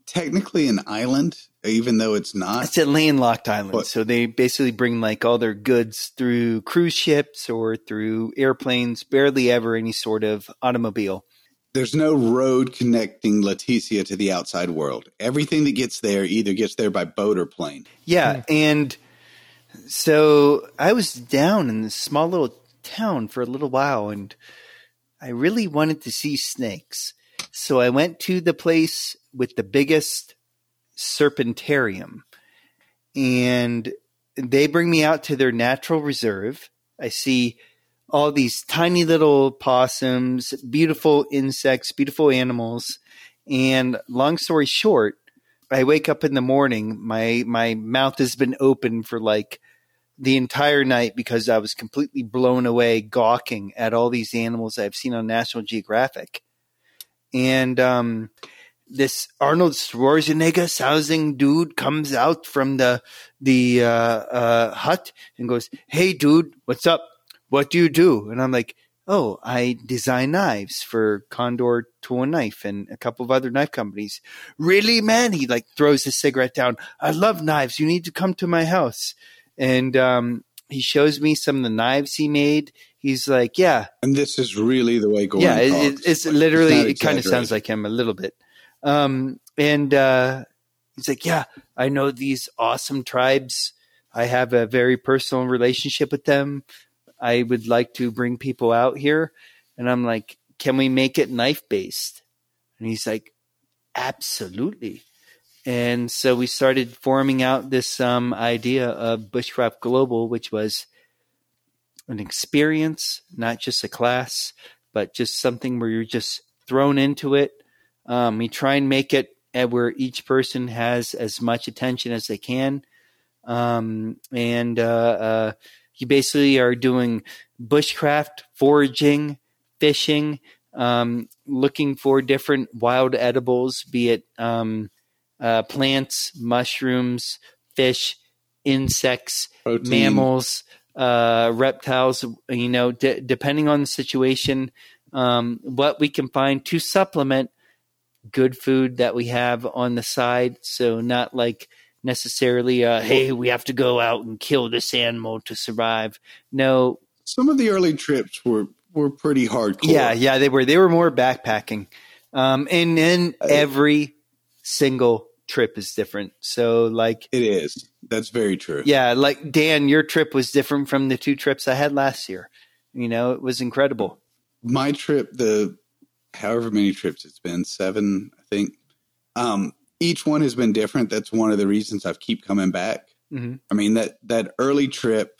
technically an island, even though it's not. It's a landlocked island, but, so they basically bring like all their goods through cruise ships or through airplanes. Barely ever any sort of automobile. There's no road connecting Leticia to the outside world. Everything that gets there either gets there by boat or plane. Yeah, hmm. and so I was down in this small little town for a little while, and I really wanted to see snakes. So I went to the place with the biggest serpentarium. And they bring me out to their natural reserve. I see all these tiny little possums, beautiful insects, beautiful animals. And long story short, I wake up in the morning, my my mouth has been open for like the entire night because I was completely blown away gawking at all these animals I've seen on National Geographic. And um, this Arnold Schwarzenegger sounding dude comes out from the the uh, uh, hut and goes, "Hey, dude, what's up? What do you do?" And I'm like, "Oh, I design knives for Condor Tool and Knife and a couple of other knife companies." Really, man? He like throws his cigarette down. I love knives. You need to come to my house. And um, he shows me some of the knives he made. He's like, "Yeah." And this is really the way Gordon. Yeah, it, it's like, literally. It kind of sounds like him a little bit. Um, and uh, he's like, Yeah, I know these awesome tribes. I have a very personal relationship with them. I would like to bring people out here. And I'm like, Can we make it knife based? And he's like, Absolutely. And so we started forming out this um, idea of Bushcraft Global, which was an experience, not just a class, but just something where you're just thrown into it. Um, we try and make it where each person has as much attention as they can. Um, and uh, uh, you basically are doing bushcraft, foraging, fishing, um, looking for different wild edibles, be it um, uh, plants, mushrooms, fish, insects, Protein. mammals, uh, reptiles. You know, d- depending on the situation, um, what we can find to supplement good food that we have on the side. So not like necessarily, uh, hey, we have to go out and kill this animal to survive. No, Some of the early trips were were pretty hardcore. yeah, yeah, they were. They were more backpacking, um, and then every single trip is different. So, like, it is. That's very true. yeah, like Dan, your trip was different from the two trips I had last year. You know, it was incredible. my trip, the however many trips it's been, seven, I think. Um, each one has been different. That's one of the reasons I've keep coming back. hmm I mean that that early trip,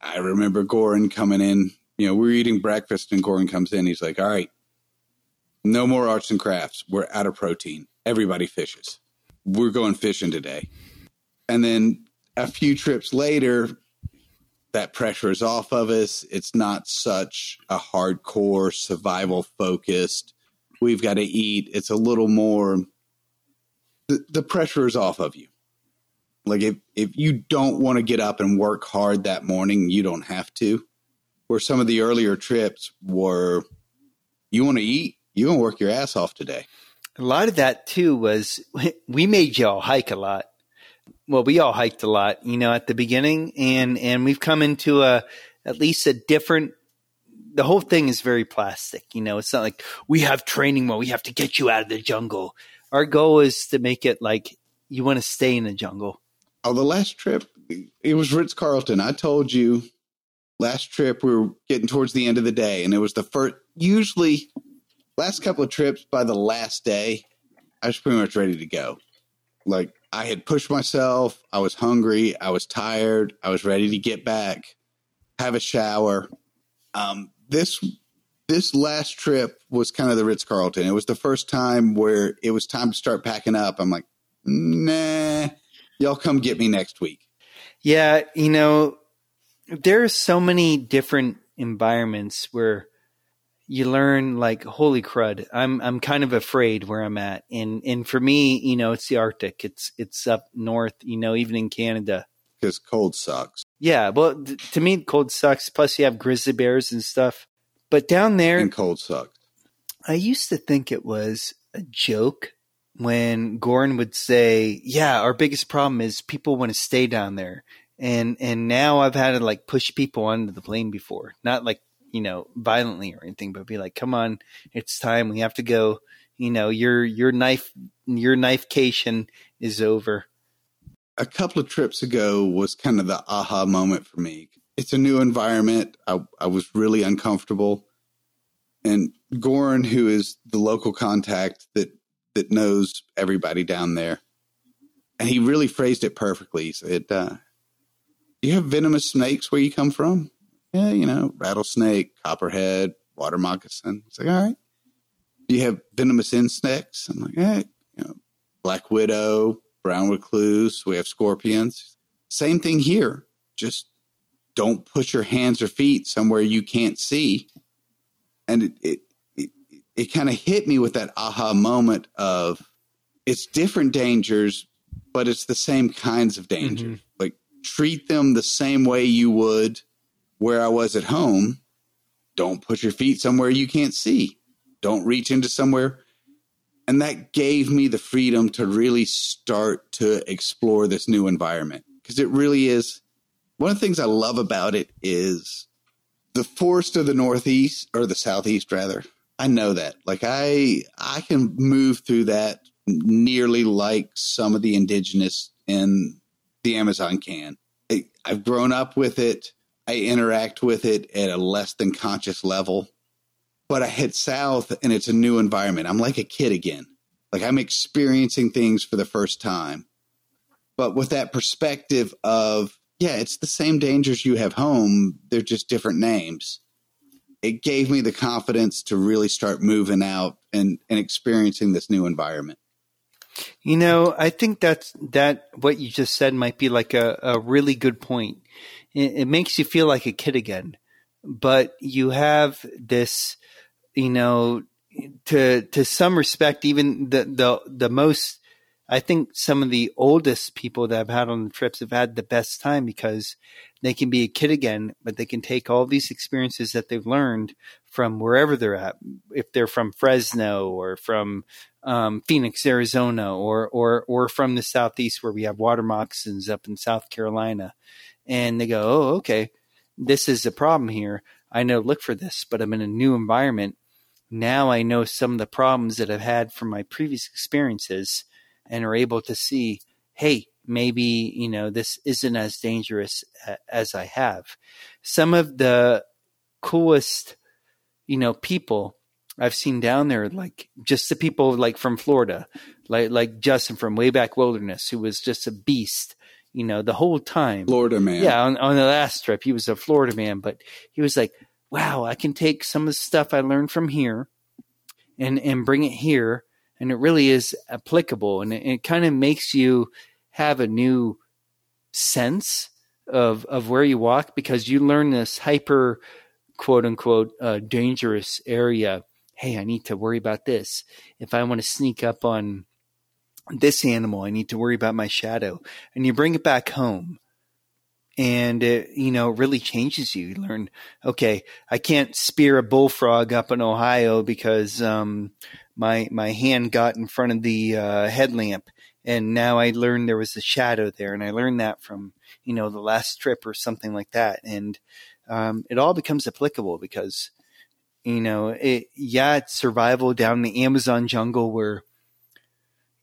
I remember Goran coming in. You know, we were eating breakfast, and Goran comes in. He's like, "All right, no more arts and crafts. We're out of protein. Everybody fishes. We're going fishing today." And then a few trips later, that pressure is off of us. It's not such a hardcore survival focused. We've got to eat. It's a little more. The, the pressure is off of you. Like if if you don't want to get up and work hard that morning, you don't have to. Where some of the earlier trips were, you want to eat, you to work your ass off today. A lot of that too was we made y'all hike a lot. Well, we all hiked a lot, you know, at the beginning, and and we've come into a at least a different. The whole thing is very plastic, you know. It's not like we have training where we have to get you out of the jungle. Our goal is to make it like you want to stay in the jungle. Oh, the last trip, it was Ritz Carlton. I told you last trip we were getting towards the end of the day, and it was the first. Usually, last couple of trips by the last day, I was pretty much ready to go. Like I had pushed myself. I was hungry. I was tired. I was ready to get back, have a shower. Um, this this last trip was kind of the Ritz Carlton. It was the first time where it was time to start packing up. I'm like, nah, y'all come get me next week. Yeah, you know, there are so many different environments where you learn like holy crud i'm i'm kind of afraid where i'm at and and for me you know it's the arctic it's it's up north you know even in canada because cold sucks. yeah well th- to me cold sucks plus you have grizzly bears and stuff but down there And cold sucks. I used to think it was a joke when Goran would say, "Yeah, our biggest problem is people want to stay down there." And and now I've had to like push people onto the plane before. Not like, you know, violently or anything, but be like, "Come on, it's time. We have to go." You know, your your knife your knifecation is over. A couple of trips ago was kind of the aha moment for me. It's a new environment. I, I was really uncomfortable. And Goran, who is the local contact that, that knows everybody down there, and he really phrased it perfectly. He said, uh, you have venomous snakes where you come from? Yeah, you know, rattlesnake, copperhead, water moccasin. It's like, All right. You have venomous insects? I'm like, Hey, you know, black widow, brown recluse. We have scorpions. Same thing here. Just don't put your hands or feet somewhere you can't see. And it it it, it kind of hit me with that aha moment of it's different dangers, but it's the same kinds of danger. Mhm. Like treat them the same way you would where I was at home. Don't put your feet somewhere you can't see. Don't reach into somewhere. And that gave me the freedom to really start to explore this new environment because it really is. One of the things I love about it is the forest of the Northeast or the Southeast, rather. I know that. Like I, I can move through that nearly like some of the indigenous in the Amazon can. I, I've grown up with it. I interact with it at a less than conscious level. But I head south and it's a new environment. I'm like a kid again. Like I'm experiencing things for the first time. But with that perspective of, yeah, it's the same dangers you have home, they're just different names. it gave me the confidence to really start moving out and, and experiencing this new environment. You know, I think that's that what you just said might be like a, a really good point. It, it makes you feel like a kid again, but you have this, you know, to to some respect, even the the the most I think some of the oldest people that I've had on the trips have had the best time because they can be a kid again, but they can take all these experiences that they've learned from wherever they're at. If they're from Fresno or from um, Phoenix, Arizona, or or or from the southeast where we have water moccasins up in South Carolina, and they go, "Oh, okay, this is a problem here. I know look for this, but I'm in a new environment. Now I know some of the problems that I've had from my previous experiences." and are able to see, hey, maybe, you know, this isn't as dangerous as I have. Some of the coolest, you know, people I've seen down there, like just the people like from Florida, like, like Justin from Wayback Wilderness, who was just a beast, you know, the whole time. Florida man. Yeah. On, on the last trip, he was a Florida man, but he was like, wow, I can take some of the stuff I learned from here and, and bring it here and it really is applicable and it, it kind of makes you have a new sense of of where you walk because you learn this hyper quote unquote uh, dangerous area hey i need to worry about this if i want to sneak up on this animal i need to worry about my shadow and you bring it back home and it you know it really changes you. You learn, okay, I can't spear a bullfrog up in Ohio because um, my my hand got in front of the uh, headlamp, and now I learned there was a shadow there, and I learned that from you know the last trip or something like that, and um, it all becomes applicable because you know it. Yeah, it's survival down in the Amazon jungle where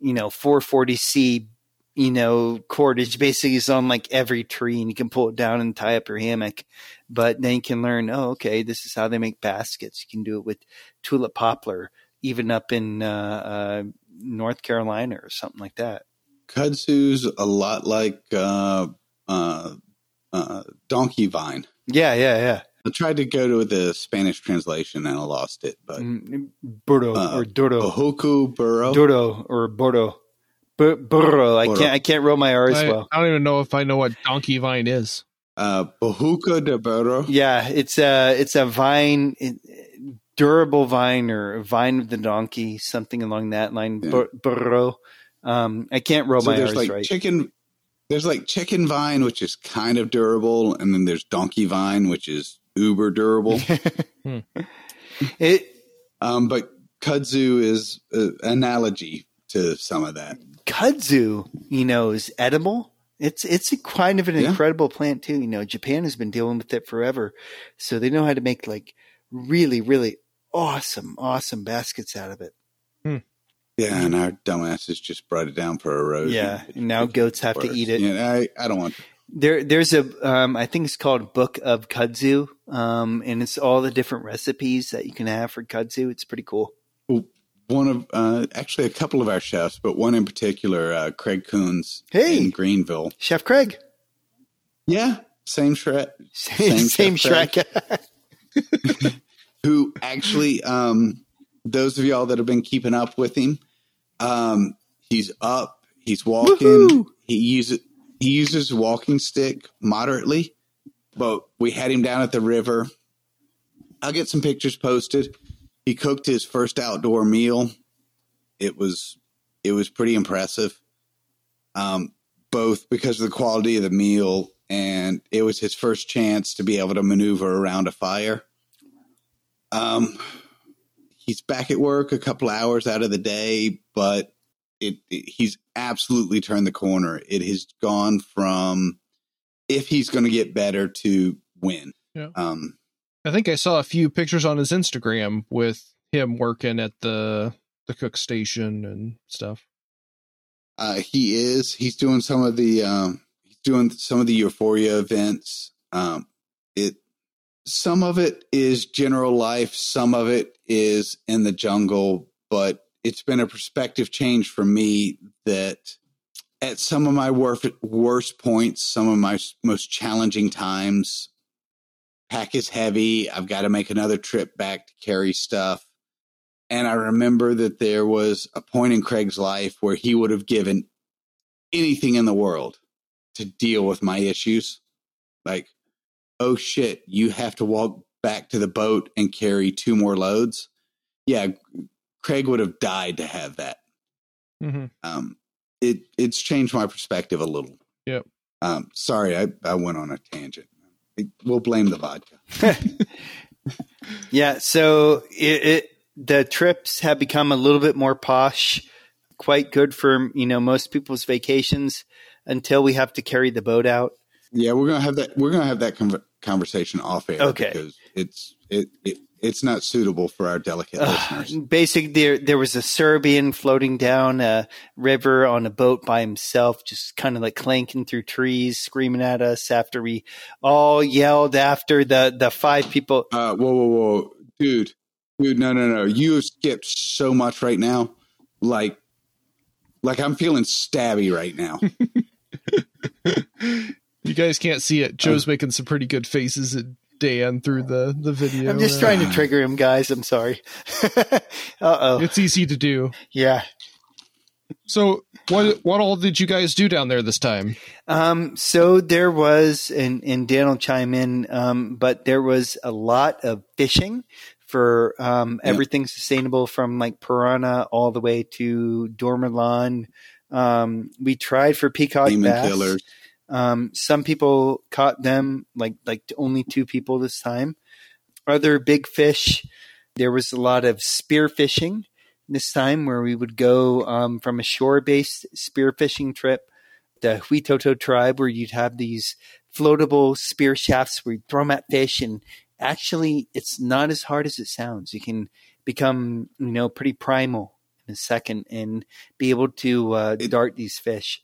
you know 440c you know, cordage basically is on like every tree and you can pull it down and tie up your hammock. But then you can learn, oh, okay, this is how they make baskets. You can do it with tulip poplar, even up in uh, uh, North Carolina or something like that. Kudzu's a lot like uh, uh, uh, donkey vine. Yeah, yeah, yeah. I tried to go to the Spanish translation and I lost it, but mm, Burro uh, or Duro. Bohoku burro. Duro or Bordo. Bur- burro. I can't. I can't roll my R's I, well. I don't even know if I know what donkey vine is. Uh, Bejuco de burro. Yeah, it's a it's a vine, durable vine or vine of the donkey, something along that line. Yeah. Bur- burro. Um, I can't roll So my there's R's like right. chicken. There's like chicken vine, which is kind of durable, and then there's donkey vine, which is uber durable. it um, but kudzu is an analogy to some of that. kudzu, you know, is edible. It's it's a kind of an Yeah. incredible plant too. You know, Japan has been dealing with it forever, so they know how to make like really, really awesome, awesome baskets out of it. Yeah, and our dumbasses just brought it down for erosion. Yeah, now goats have to eat it. Yeah, I, I don't want. There, there's a, um, I think it's called Book of Kudzu, um, and it's all the different recipes that you can have for kudzu. It's pretty cool. One of uh, actually a couple of our chefs, but one in particular, uh, Craig Coons Hey! in Greenville. Chef Craig, Yeah, same Shrek. same, Same Chef Shrek. who actually um those of y'all that have been keeping up with him um he's up he's walking Woohoo! he uses he uses a walking stick moderately but we had him down at the river. I'll get some pictures posted. He cooked his first outdoor meal. It was it was pretty impressive. Um both because of the quality of the meal and it was his first chance to be able to maneuver around a fire. Um, he's back at work a couple hours out of the day, but it, it- he's absolutely turned the corner. It has gone from if he's going to get better to win. Yeah. Um, I think I saw a few pictures on his Instagram with him working at the the cook station and stuff. uh, he is. He's doing some of the. Um, he's doing some of the Euphoria events. Um, it. Some of it is general life. Some of it is in the jungle. But it's been a perspective change for me that at some of my worst worst points, some of my most challenging times, pack is heavy. I've got to make another trip back to carry stuff. And I remember that there was a point in Craig's life where he would have given anything in the world to deal with my issues. Like, oh shit, you have to walk back to the boat and carry two more loads. Yeah, Craig would have died to have that. Mm-hmm. Um, it it's changed my perspective a little. Yep. Um, sorry, I, I went on a tangent. We'll blame the vodka. yeah. So it, it the trips have become a little bit more posh, quite good for you know most people's vacations until we have to carry the boat out. Yeah, we're gonna have that. We're gonna have that con- conversation off air. Okay. because it's it, it it's not suitable for our delicate listeners. Basically, there there was a Serbian floating down a river on a boat by himself, just kind of like clanking through trees, screaming at us after we all yelled after the the five people. Uh, whoa, whoa, whoa, dude, dude, no, no, no! You have skipped so much right now, like, like I'm feeling stabby right now. You guys can't see it. Joe's making some pretty good faces at Dan through the the video. I'm just there. trying to trigger him, guys. I'm sorry. uh oh. It's easy to do. Yeah. So, what what all did you guys do down there this time? Um, so there was, and, and Dan will chime in, um, but there was a lot of fishing for um, Yeah. everything sustainable from like piranha all the way to Dormelon. Um, we tried for peacock Demon bass. killers. Um, some people caught them, like like only two people this time. Other big fish. There was a lot of spear fishing this time, where we would go um, from a shore-based spear fishing trip, the Huitoto tribe, where you'd have these floatable spear shafts where you throw them at fish, and actually, it's not as hard as it sounds. You can become, you know, pretty primal in a second and be able to uh, It- dart these fish.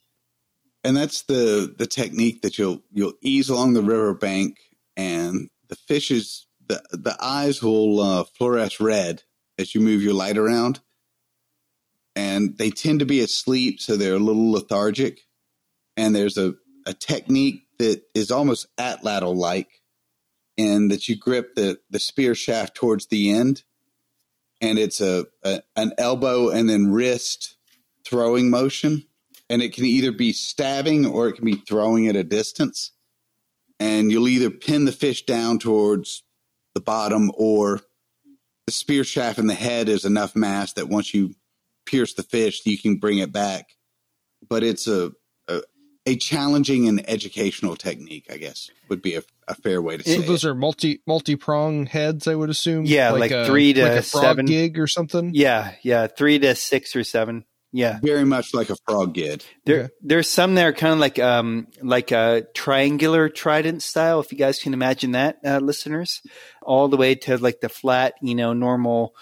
And that's the the technique that you'll you'll ease along the river bank and the fishes the the eyes will uh, fluoresce red as you move your light around. And they tend to be asleep so they're a little lethargic. And there's a, a technique that is almost atlatl like in that you grip the the spear shaft towards the end. And it's a, a an elbow and then wrist throwing motion and it can either be stabbing or it can be throwing at a distance. And you'll either pin the fish down towards the bottom or the spear shaft in the head is enough mass that once you pierce the fish, you can bring it back. But it's a a, a challenging and educational technique, I guess, would be a, a fair way to say So it. those are multi multi prong heads, I would assume. Yeah, like a, three to like a frog seven. gig or something. Yeah, yeah, three to six or seven. Yeah, Very much like a frog gig. there Okay. there's some that are kind of like um like a triangular trident style. If you guys can imagine that, uh, listeners, all the way to like the flat, you know, normal.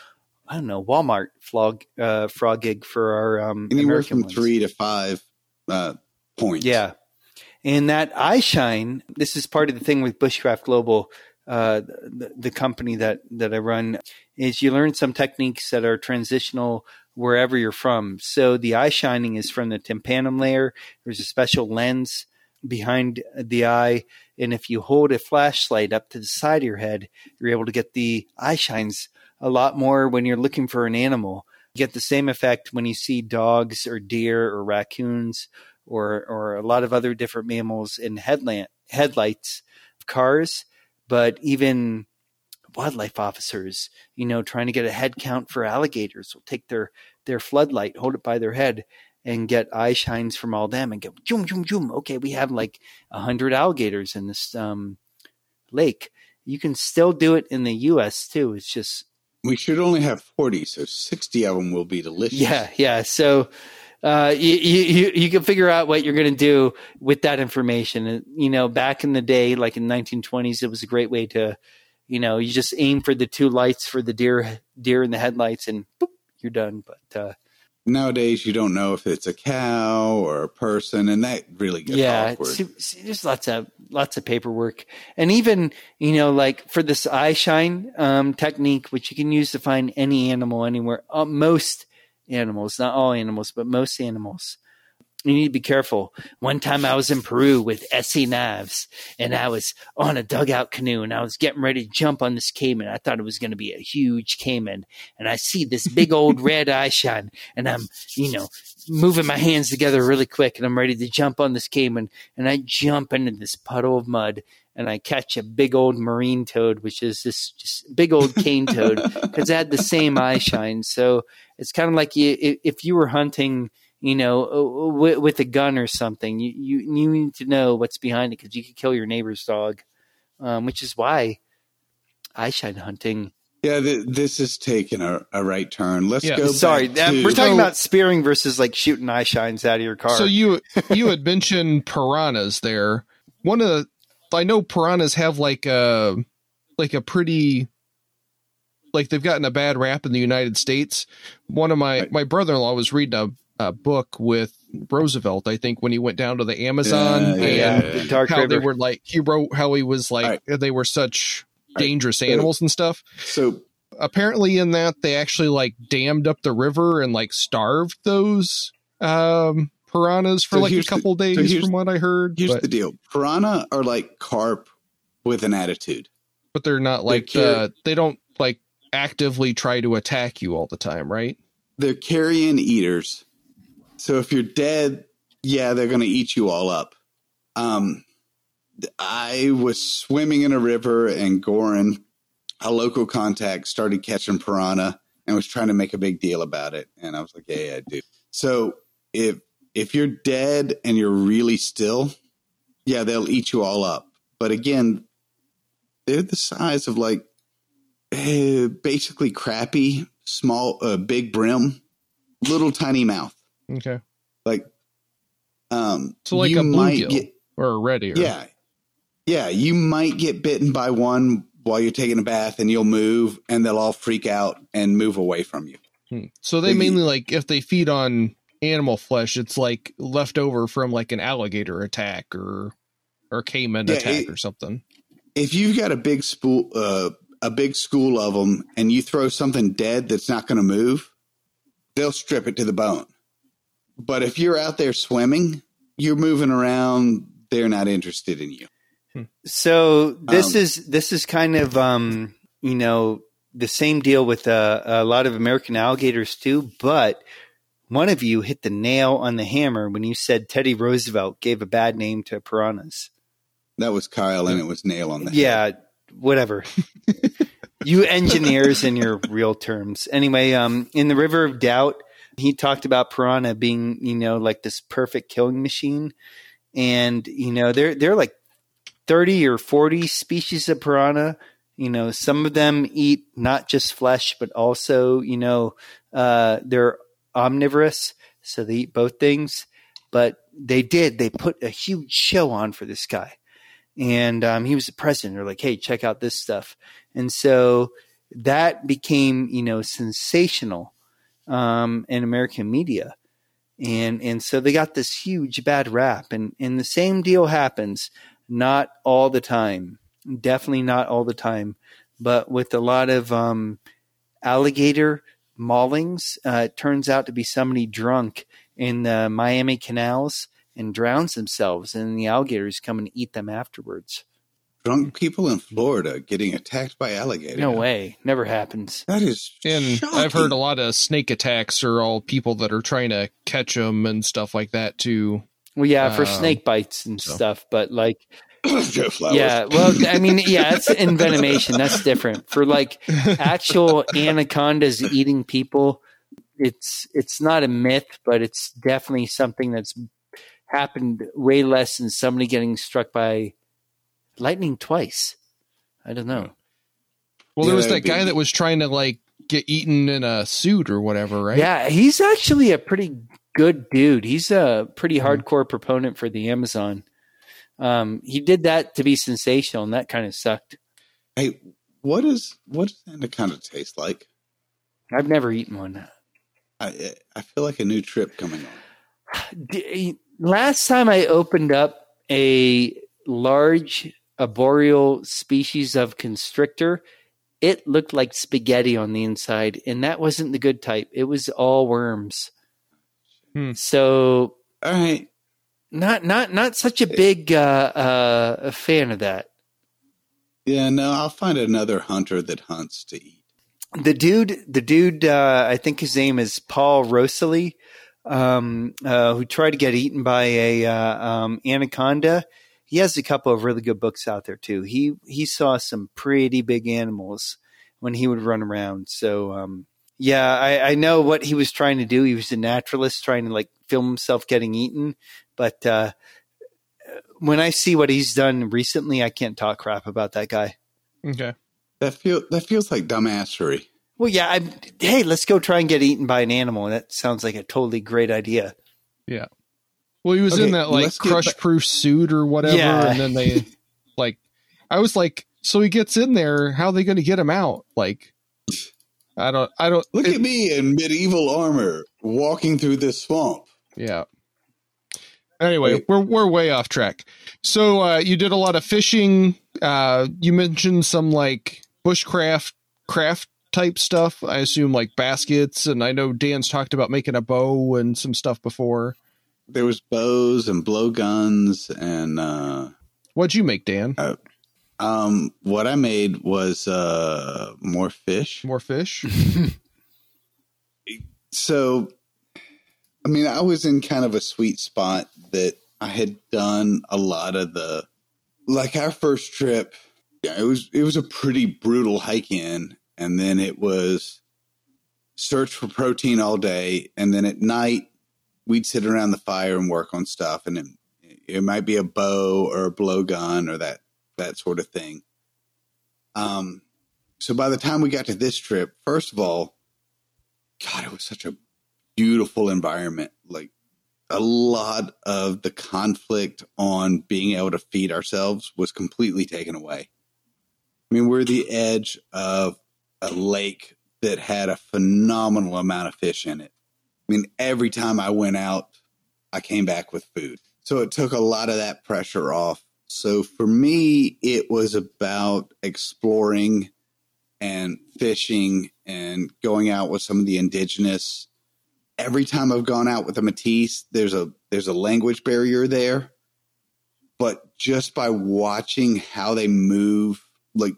I don't know Walmart frog uh, frog gig for our um, Anywhere American from ones. three to five uh, points. Yeah. And that eye shine, this is part of the thing with Bushcraft Global, uh, the, the company that, that I run, is you learn some techniques that are transitional wherever you're from. So the eye shining is from the tapetum layer. There's a special lens behind the eye. And if you hold a flashlight up to the side of your head, you're able to get the eye shines a lot more when you're looking for an animal. You get the same effect when you see dogs or deer or raccoons or or a lot of other different mammals in headlamp headlights of cars, but even wildlife officers, you know, trying to get a head count for alligators will take their their floodlight, hold it by their head, and get eye shines from all them and go zoom zoom zoom. Okay, we have like a hundred alligators in this um, lake. You can still do it in the U.S. too. It's just We should only have 40, so 60 of them will be delicious. Yeah, yeah. So uh, you, you you can figure out what you're going to do with that information. And, you know, back in the day, like in 1920s, it was a great way to, you know, you just aim for the two lights for the deer deer in the headlights, and boop, you're done. But uh, Nowadays, you don't know if it's a cow or a person, and that really gets yeah, awkward. there's lots of lots of paperwork, and even you know, like for this eye shine um, technique, which you can use to find any animal anywhere, uh, most animals, not all animals, but most animals. You need to be careful. One time I was in Peru with ESEE knives and I was on a dugout canoe and I was getting ready to jump on this caiman. I thought it was going to be a huge caiman and I see this big old red eye shine and I'm, you know, moving my hands together really quick and I'm ready to jump on this caiman and I jump into this puddle of mud and I catch a big old marine toad, which is this just big old cane toad because it had the same eye shine. So it's kind of like you, if you were hunting – you know, uh, with, with, a gun or something. You, you, you need to know what's behind it because you could kill your neighbor's dog, um, which is why I shine hunting. Yeah, th- this is taking a, a, right turn. Let's yeah. go. Sorry, to- we're talking so, about spearing versus like shooting eye shines out of your car. So you you had mentioned piranhas there. One of the, I know piranhas have like a like a pretty like they've gotten a bad rap in the United States. One of my my brother in law was reading a uh, book with Roosevelt, I think, when he went down to the Amazon yeah, and yeah, how they were like, he wrote how he was like, right. they were such dangerous right. animals and stuff. So apparently, in that, they actually like dammed up the river and like starved those um, piranhas for so like a couple the, days, so from what I heard. Here's but, the deal piranha are like carp with an attitude, but they're not like, they're car- uh, they don't like actively try to attack you all the time, right? They're carrion eaters so if you're dead, yeah, they're going to eat you all up. Um, I was swimming in a river and Goran, a local contact, started catching piranha and was trying to make a big deal about it. And I was like, yeah, yeah, dude. So if if you're dead and you're really still, yeah, they'll eat you all up. But again, they're the size of like uh, basically crappie, small, uh, big brim, little tiny mouth. Okay. Like, um, so like a bluegill get, or a red ear. Yeah, yeah. You might get bitten by one while you're taking a bath, and you'll move, and they'll all freak out and move away from you. Hmm. So they mainly like if they feed on animal flesh, it's like left over from like an alligator attack or or caiman yeah, attack it, or something. If you've got a big spool, uh, a big school of them, and you throw something dead that's not going to move, they'll strip it to the bone. But if you're out there swimming, you're moving around, they're not interested in you. So this um, is this is kind of um, you know the same deal with uh, a lot of American alligators too. But one of you hit the nail on the hammer when you said Teddy Roosevelt gave a bad name to piranhas. That was Kyle, and it was nail on the yeah, head. whatever. you engineers in your real terms. Anyway, um, in the River of Doubt, he talked about piranha being, you know, like this perfect killing machine. And, you know, they're they're like 30 or 40 species of piranha. You know, some of them eat not just flesh, but also, you know, uh, they're omnivorous. So they eat both things. But they did, they put a huge show on for this guy. And um, he was the president. They're like, hey, check out this stuff. And so that became, you know, sensational um, in American media. And, and so they got this huge bad rap. And, and the same deal happens, not all the time, definitely not all the time, but with a lot of um, alligator maulings. Uh, it turns out to be somebody drunk in the Miami canals and drowns themselves, and the alligators come and eat them afterwards drunk people in Florida getting attacked by alligators. No way. Never happens. That is And shocking. I've heard a lot of snake attacks are all people that are trying to catch them and stuff like that too. Well, yeah, for um, snake bites and so. stuff, but like yeah, well, I mean, yeah, it's envenomation. That's different. For like actual anacondas eating people, it's it's not a myth, but it's definitely something that's happened way less than somebody getting struck by lightning twice. I don't know. Well, there was that guy that was trying to like get eaten in a suit or whatever, right? Yeah, he's actually a pretty good dude. He's a pretty mm-hmm. hardcore proponent for the Amazon. Um, he did that to be sensational, and that kind of sucked. Hey, what is what does anaconda taste like? I've never eaten one. I I feel like a new trip coming on. Last time I opened up a large arboreal species of constrictor, it looked like spaghetti on the inside, and that wasn't the good type. It was all worms. Hmm. So All right. Not not not such a big uh, uh, fan of that. Yeah, no, I'll find another hunter that hunts to eat. The dude, the dude, uh, I think his name is Paul Rosolie, um, uh, who tried to get eaten by a uh, um, anaconda. He has a couple of really good books out there too. He he saw some pretty big animals when he would run around. So um, yeah, I, I know what he was trying to do. He was a naturalist trying to like film himself getting eaten, but uh, when I see what he's done recently, I can't talk crap about that guy. Okay. That feel that feels like dumbassery. Well, yeah. I, hey, let's go try and get eaten by an animal. That sounds like a totally great idea. Yeah. Well, he was Okay, in that like let's crush back- proof suit or whatever, Yeah. and then they like I was like, so he gets in there, how are they gonna get him out? Like I don't I don't Look it- at me in medieval armor walking through this swamp. Yeah. Anyway, Wait. we're we're way off track. So uh, you did a lot of fishing. Uh, you mentioned some like bushcraft craft type stuff. I assume like baskets, and I know Dan's talked about making a bow and some stuff before. There was bows and blowguns and uh What'd you make, Dan? um what I made was uh more fish. More fish? So I mean, I was in kind of a sweet spot that I had done a lot of the like our first trip. Yeah, it was it was a pretty brutal hike in, and then it was search for protein all day, and then at night we'd sit around the fire and work on stuff, and it, it might be a bow or a blowgun or that that sort of thing. Um, so by the time we got to this trip, first of all, God, it was such a beautiful environment. Like a lot of the conflict on being able to feed ourselves was completely taken away. I mean, we're the edge of a lake that had a phenomenal amount of fish in it. I mean, every time I went out, I came back with food. So it took a lot of that pressure off. So for me, it was about exploring and fishing and going out with some of the indigenous. Every time I've gone out with a Matses, there's a there's a language barrier there. But just by watching how they move, like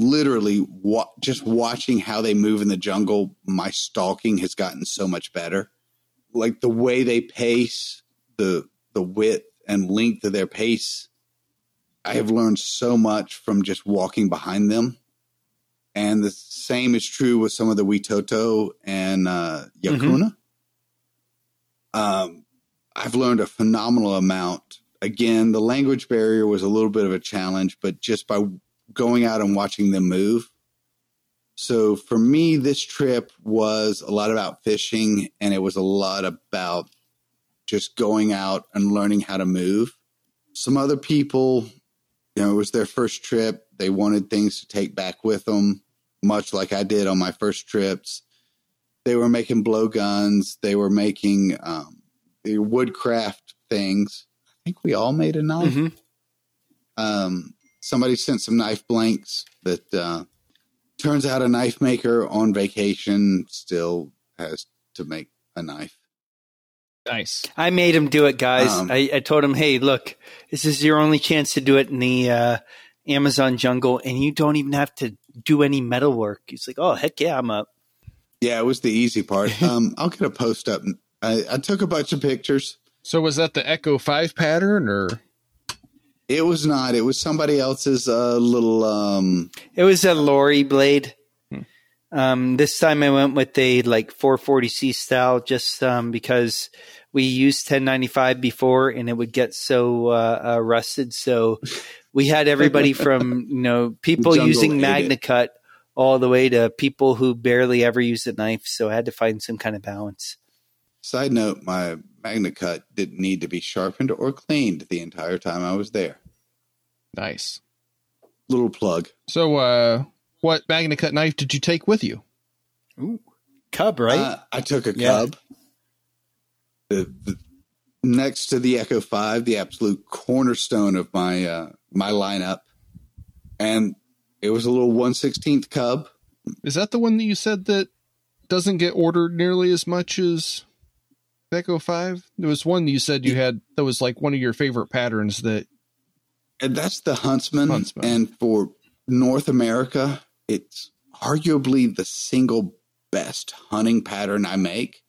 literally wa- just watching how they move in the jungle, my stalking has gotten so much better. Like the way they pace, the the width and length of their pace, I have learned so much from just walking behind them. And the same is true with some of the Witoto and uh, Yakuna. Um, I've learned a phenomenal amount. Again, the language barrier was a little bit of a challenge, but just by going out and watching them move. So for me, this trip was a lot about fishing and it was a lot about just going out and learning how to move. Some other people, you know, it was their first trip. They wanted things to take back with them, much like I did on my first trips. They were making blowguns. They were making um, woodcraft things. I think we all made a knife. Mhm. Um, somebody sent some knife blanks that uh, turns out a knife maker on vacation still has to make a knife. Nice. I made him do it, guys. Um, I, I told him, "Hey, look, this is your only chance to do it in the uh, Amazon jungle, and you don't even have to do any metal work." He's like, "Oh, heck yeah, I'm up." Yeah, it was the easy part. Um, I'll get a post up. I, I took a bunch of pictures. So was that the Echo Five pattern or It was not. It was somebody else's uh, little. Um, It was a lorry blade. Hmm. Um, this time I went with a like 440C style, just um, because we used 1095 before, and it would get so uh, uh, rusted. So we had everybody from you know people using ate Magna. Cut all the way to people who barely ever use a knife. So I had to find some kind of balance. Side note: My MagnaCut didn't need to be sharpened or cleaned the entire time I was there. nice? Little plug. So uh what MagnaCut knife did you take with you? Ooh, Cub, right? Uh, I took a Yeah. cub. The, the, next to the Echo Five, the absolute cornerstone of my uh, my lineup, and it was a little one sixteenth cub. Is that the one that you said that doesn't get ordered nearly as much as Echo Five? There was one you said you had that was like one of your favorite patterns that And that's the Huntsman. Huntsman. And for North America, it's arguably the single best hunting pattern I make.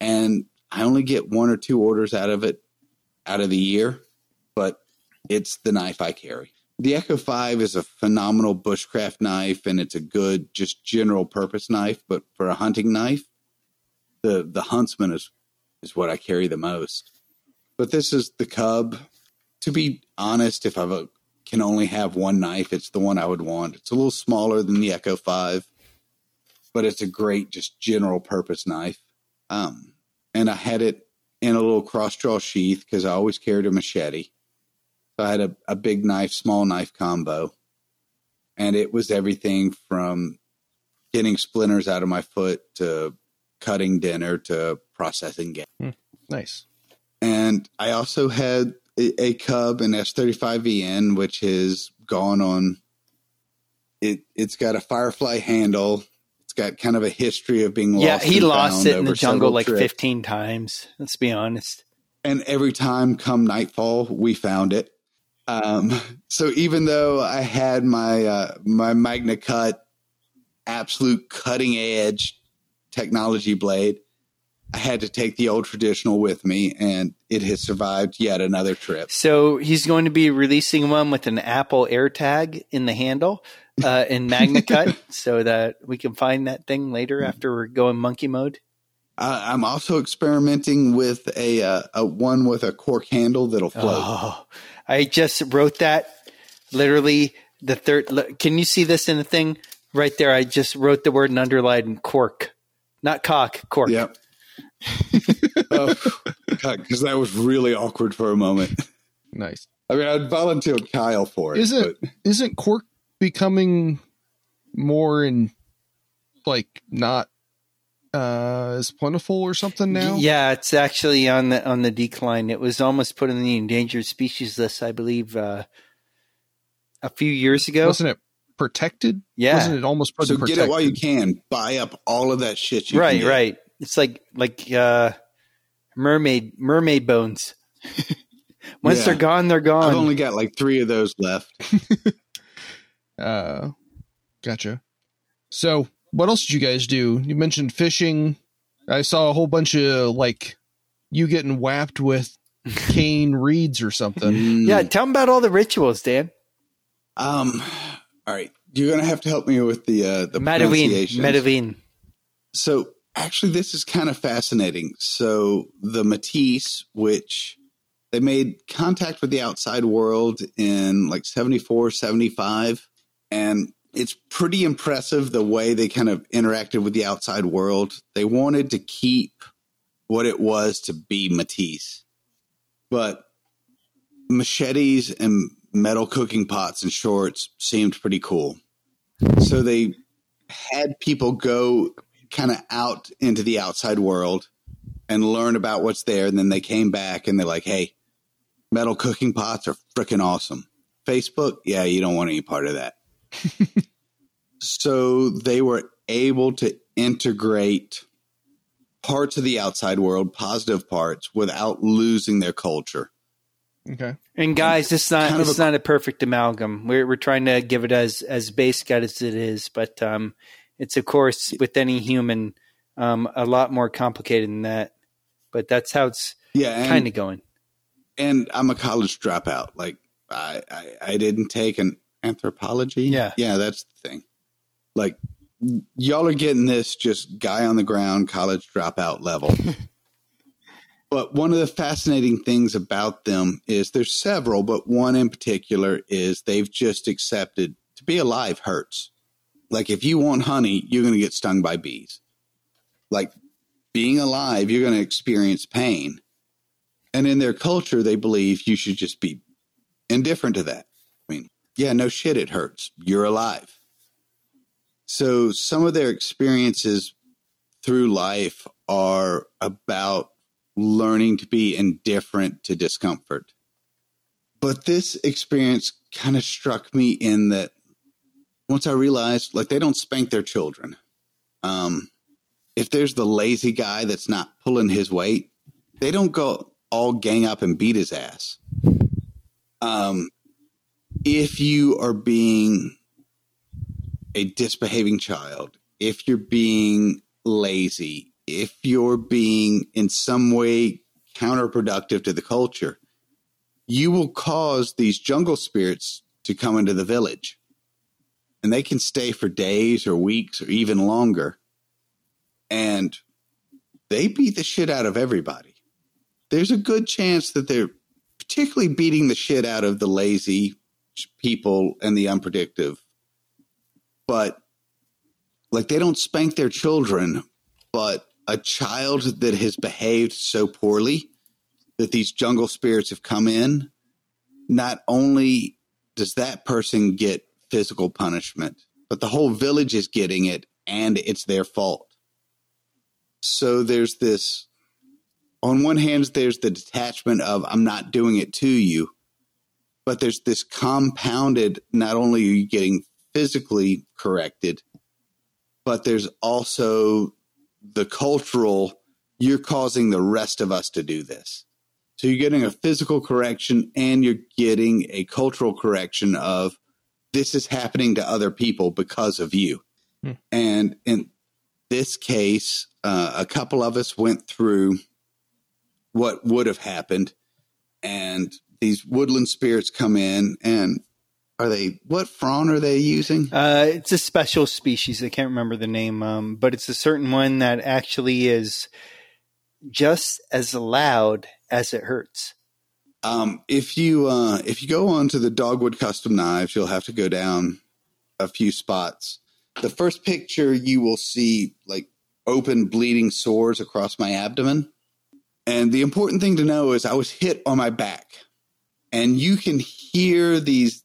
And I only get one or two orders out of it out of the year, but it's the knife I carry. The Echo 5 is a phenomenal bushcraft knife and it's a good just general purpose knife, but for a hunting knife, the the Huntsman is is what I carry the most. But this is the Cub. To be honest, if I can only have one knife, it's the one I would want. It's a little smaller than the Echo 5, but it's a great just general purpose knife. Um, and I had it in a little cross draw sheath because I always carried a machete. So I had a, a big knife, small knife combo. And it was everything from getting splinters out of my foot to cutting dinner to processing game. nice. And I also had a, a Cub and S35VN, which has gone on. It it's got a Firefly handle. It's got kind of a history of being lost. yeah, he lost it in the jungle like trips. 15 times. Let's be honest. and every time come nightfall we found it um, so even though i had my uh, my MagnaCut absolute cutting edge technology blade i had to take the old traditional with me and it has survived yet another trip So he's going to be releasing one with an Apple AirTag in the handle uh, in MagnaCut so that we can find that thing later after we're going monkey mode. uh, i'm also experimenting with a, uh, a one with a cork handle that'll float Oh, I just wrote that literally the third. Can you see this in the thing right there? I just wrote the word and underlined cork, not cock, cork. yep oh, because that was really awkward for a moment Nice. i mean i'd volunteer kyle for it Isn't but- isn't cork becoming more in like not uh as plentiful or something now? Yeah, it's actually on the on the decline. It was almost put on the endangered species list, I believe, uh, a few years ago. Wasn't it protected? Yeah. Wasn't it almost put So in get it while you can. Buy up all of that shit you right, can get. right. It's like like uh, mermaid mermaid bones. Once Yeah. they're gone, they're gone. I've only got like three of those left. Uh, gotcha. So, what else did you guys do? You mentioned fishing. I saw a whole bunch of like you getting whapped with cane reeds or something. Mm. yeah, tell them about all the rituals, Dan. Um. All right. You're gonna have to help me with the uh, the pronunciations. Medivine. So actually, this is kind of fascinating. So the Matses, which they made contact with the outside world in like 74, 75. And it's pretty impressive the way they kind of interacted with the outside world. They wanted to keep what it was to be Matses. But machetes and metal cooking pots and shorts seemed pretty cool. So they had people go kind of out into the outside world and learn about what's there. And then they came back and they're like, hey, metal cooking pots are freaking awesome. Facebook, yeah, you don't want any part of that. so they were able to integrate parts of the outside world, positive parts, without losing their culture. Okay. And guys, it's not Kind of it's a- not a perfect amalgam. We're we're trying to give it as as basic as it is, but um, it's of course with any human um, a lot more complicated than that. But that's how it's Yeah, kind of going. and I'm a college dropout. Like I, I, I didn't take an anthropology. Yeah. yeah, that's the thing. Like y'all are getting this just guy on the ground college dropout level. but one of the fascinating things about them is there's several, but one in particular is they've just accepted to be alive hurts. Like if you want honey, you're going to get stung by bees. Like being alive, you're going to experience pain. And in their culture, they believe you should just be indifferent to that. I mean, yeah, no shit, it hurts. You're alive. So some of their experiences through life are about learning to be indifferent to discomfort. But this experience kind of struck me in that once I realized, like, they don't spank their children. Um, if there's the lazy guy that's not pulling his weight, they don't go all gang up and beat his ass. Um, if you are being a disbehaving child, if you're being lazy, if you're being in some way counterproductive to the culture, you will cause these jungle spirits to come into the village. And they can stay for days or weeks or even longer. And they beat the shit out of everybody. There's a good chance that they're particularly beating the shit out of the lazy people and the unpredictable. But like they don't spank their children, but a child that has behaved so poorly that these jungle spirits have come in, not only does that person get physical punishment, but the whole village is getting it and it's their fault. So there's this on one hand, there's the detachment of I'm not doing it to you, but there's this compounded, not only are you getting physically corrected, but there's also the cultural, you're causing the rest of us to do this. So you're getting a physical correction and you're getting a cultural correction of this is happening to other people because of you. Hmm. And in this case, uh, a couple of us went through what would have happened, and these woodland spirits come in and are they what frond are they using? Uh, it's a special species. I can't remember the name, um, but it's a certain one that actually is just as loud as it hurts. Um, if you uh, if you go on to the Dogwood Custom Knives, you'll have to go down a few spots. The first picture you will see like open bleeding sores across my abdomen. And the important thing to know is I was hit on my back. And you can hear these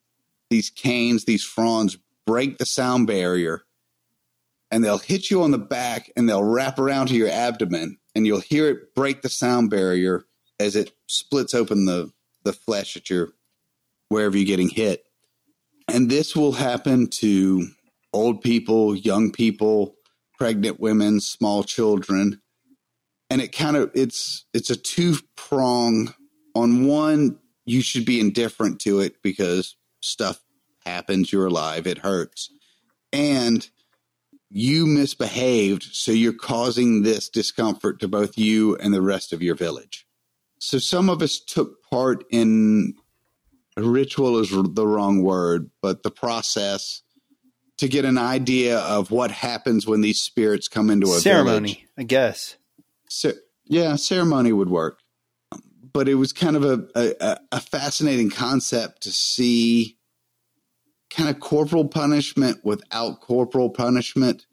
these canes, these fronds break the sound barrier and they'll hit you on the back and they'll wrap around to your abdomen and you'll hear it break the sound barrier as it splits open the, the flesh at your wherever you're getting hit. And this will happen to old people, young people, pregnant women, small children. And it kind of it's it's a two prong. On one, you should be indifferent to it because stuff happens, you're alive, it hurts. And you misbehaved, so you're causing this discomfort to both you and the rest of your village. So some of us took part in ritual is the wrong word, but the process to get an idea of what happens when these spirits come into a ceremony, village. I guess. So, yeah, ceremony would work, but it was kind of a, a, a fascinating concept to see kind of corporal punishment without corporal punishment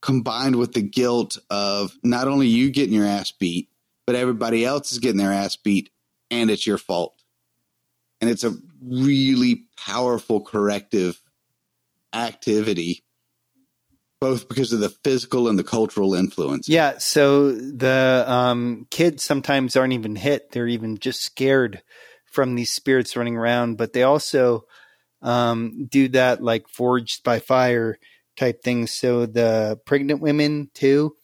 combined with the guilt of not only you getting your ass beat, but everybody else is getting their ass beat and it's your fault. And it's a really powerful corrective activity, both because of the physical and the cultural influence. Yeah. So the um, kids sometimes aren't even hit, they're even just scared from these spirits running around, but they also um, do that like forged by fire type things. So the pregnant women too,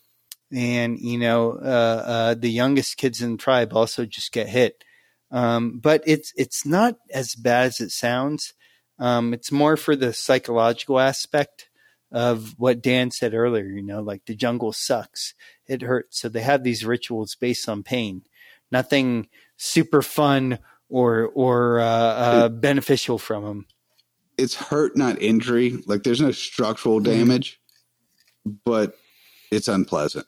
and you know uh, uh, the youngest kids in the tribe also just get hit. Um, but it's it's not as bad as it sounds. Um, it's more for the psychological aspect of what Dan said earlier. You know, like the jungle sucks, it hurts. So they have these rituals based on pain. Nothing super fun or or uh, uh, beneficial from them it's hurt, not injury. Like there's no structural hmm. damage, but it's unpleasant.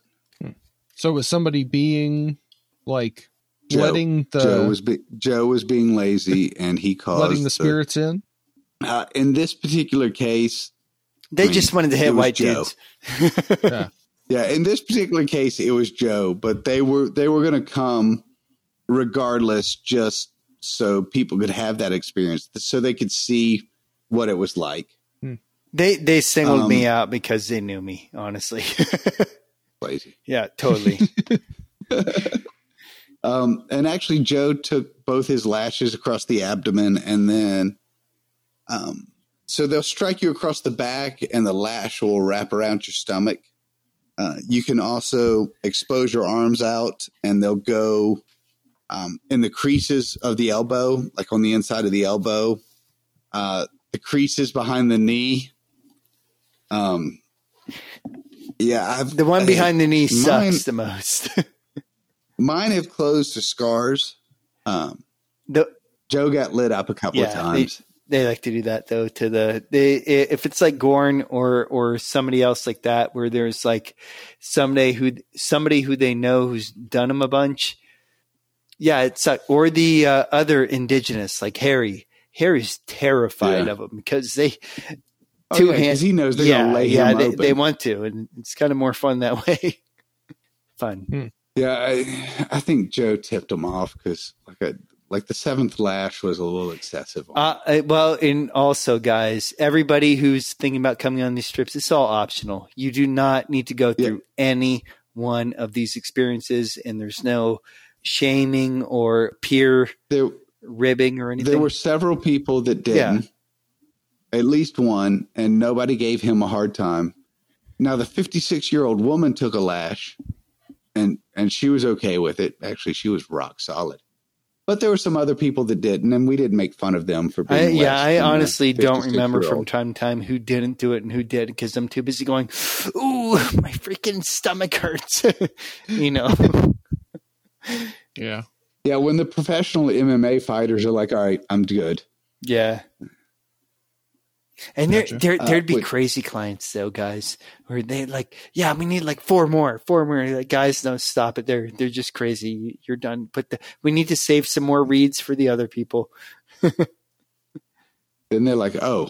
So was somebody being like Joe, letting the Joe was be, Joe was being lazy and he caused letting the spirits the, in? Uh, in this particular case, they I mean, just wanted to hit white Joe. dudes. yeah. yeah, in this particular case, it was Joe, but they were they were going to come regardless, just so people could have that experience, so they could see what it was like. Hmm. They they singled um, me out because they knew me, honestly. lazy. Yeah, totally. um, and actually, Joe took both his lashes across the abdomen, and then, um, so they'll strike you across the back, and the lash will wrap around your stomach, Uh, you can also expose your arms out, and they'll go um, in the creases of the elbow, like on the inside of the elbow, uh, the creases behind the knee. Um, yeah, I've, The one behind the knee mine- sucks the most. mine have closed to scars. Um, the, Joe got lit up a couple of Yeah, times. they like to do that though to the they if it's like Gorn or or somebody else like that where there's like somebody who somebody who they know who's done them a bunch. Yeah, it's like, or the uh, other indigenous like Harry. Harry's terrified Yeah. of them because they Oh, two yeah, 'cause hands. he knows they're yeah, gonna lay yeah, him they, open. they want to, and it's kind of more fun that way. fun. Yeah, I, I think Joe tipped him off because like a, like the seventh lash was a little excessive. Uh, well, and also, guys, everybody who's thinking about coming on these trips, it's all optional. You do not need to go Yeah. through any one of these experiences, and there's no shaming or peer there, ribbing or anything. there were several people that didn't. At least one, and nobody gave him a hard time. Now the 56 year old woman took a lash, and and she was okay with it. Actually, she was rock solid. But there were some other people that didn't, and we didn't make fun of them for being. I, yeah, I honestly don't remember from time to time who didn't do it and who did because I'm too busy going, "Ooh, my freaking stomach hurts," you know. Yeah. Yeah, when the professional MMA fighters are like, "All right, I'm good." Yeah. And there, Gotcha. there, Uh, there'd be wait. crazy clients though, guys, where they like, yeah, we need like four more, four more. Like, guys, don't stop it. They're, they're just crazy. You're done. But the, we need to save some more reeds for the other people. Then they're like, "Oh,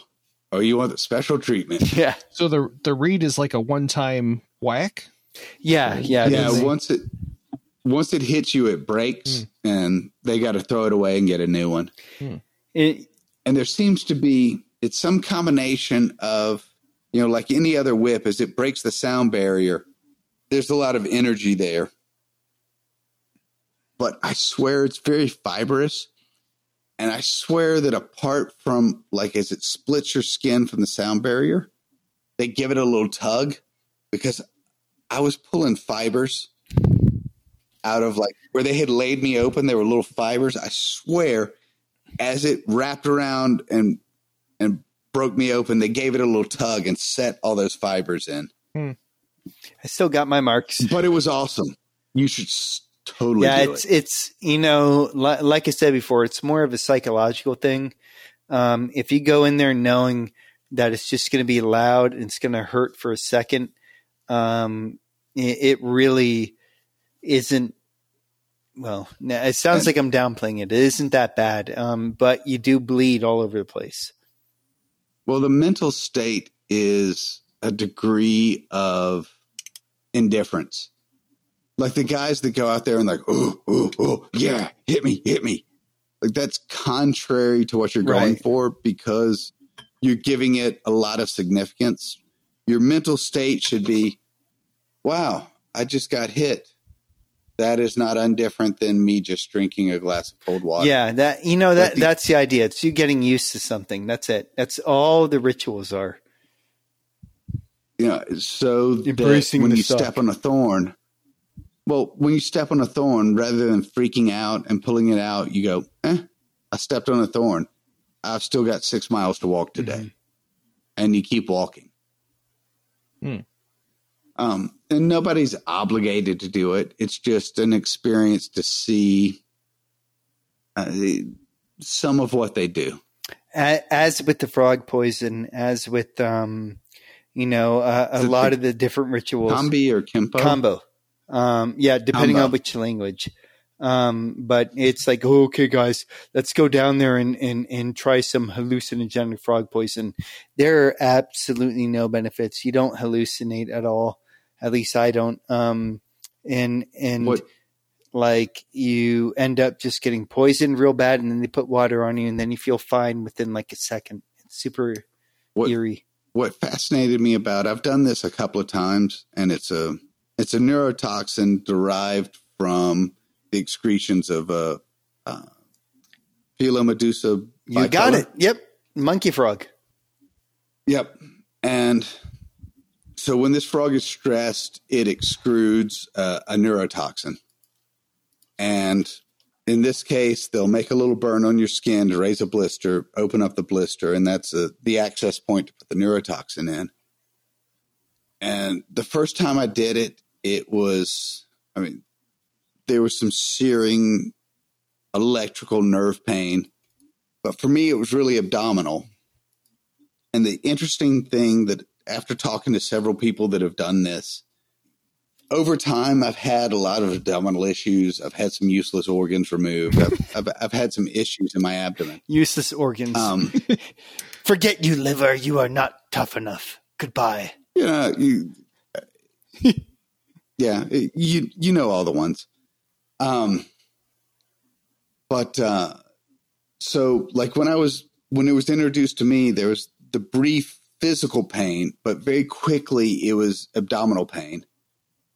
oh, you want the special treatment?" Yeah. So the the reed is like a one time whack. Yeah. Yeah. yeah, is. once it once it hits you, it breaks, and they got to throw it away and get a new one. It- And there seems to be it's some combination of you know, like any other whip, as it breaks the sound barrier. There's a lot of energy there, but I swear it's very fibrous. And I swear that apart from like as it splits your skin from the sound barrier, they give it a little tug because I was pulling fibers out of like where they had laid me open. There were little fibers. I swear, as it wrapped around and and broke me open, they gave it a little tug and set all those fibers in. I still got my marks. But it was awesome. You should totally yeah, do it's it. it's you know, li- like I said before, it's more of a psychological thing. Um, if you go in there knowing that it's just going to be loud and it's going to hurt for a second, um, it, it really isn't. Well, it sounds like I'm downplaying it. It isn't that bad, um, but you do bleed all over the place. Well, the mental state is a degree of indifference. Like the guys that go out there and like, oh, oh, oh, yeah, hit me, hit me. Like that's contrary to what you're going Right. for because you're giving it a lot of significance. Your mental state should be, wow, I just got hit. That is not undifferent than me just drinking a glass of cold water. Yeah, that you know that the- that's the idea. It's you getting used to something. That's it. That's all the rituals are. Yeah, so Embracing when the you suck. step on a thorn, well, when you step on a thorn, rather than freaking out and pulling it out, you go, eh, I stepped on a thorn. I've still got six miles to walk today. Mm-hmm. And you keep walking. Hmm. Um, and nobody's obligated to do it. It's just an experience to see uh, some of what they do. As with the frog poison, as with um, you know, uh, a lot of the different rituals. Kambi or Kimpo? Kambo. Um, yeah, depending Kambo. on which language. Um, but it's like, oh, okay, guys, let's go down there and, and, and try some hallucinogenic frog poison. There are absolutely no benefits. You don't hallucinate at all. At least I don't. Um, and, and What- like you end up just getting poisoned real bad and then they put water on you and then you feel fine within like a second. It's super What- eerie. what fascinated me about I've done this a couple of times and it's a it's a neurotoxin derived from the excretions of a uh, Phyllomedusa You got it. Yep. Monkey frog. Yep. And so when this frog is stressed, it extrudes uh, a neurotoxin, and in this case, they'll make a little burn on your skin to raise a blister, open up the blister, and that's a, the access point to put the neurotoxin in. And the first time I did it, it was, I mean, there was some searing electrical nerve pain. But for me, it was really abdominal. And the interesting thing that after talking to several people that have done this, over time, I've had a lot of abdominal issues. I've had some useless organs removed. I've, I've, I've had some issues in my abdomen. Useless organs. Um, Forget you, liver. You are not tough enough. Goodbye. know, you, yeah, you you know all the ones. Um, but uh, so like when I was when it was introduced to me, there was the brief physical pain, but very quickly it was abdominal pain.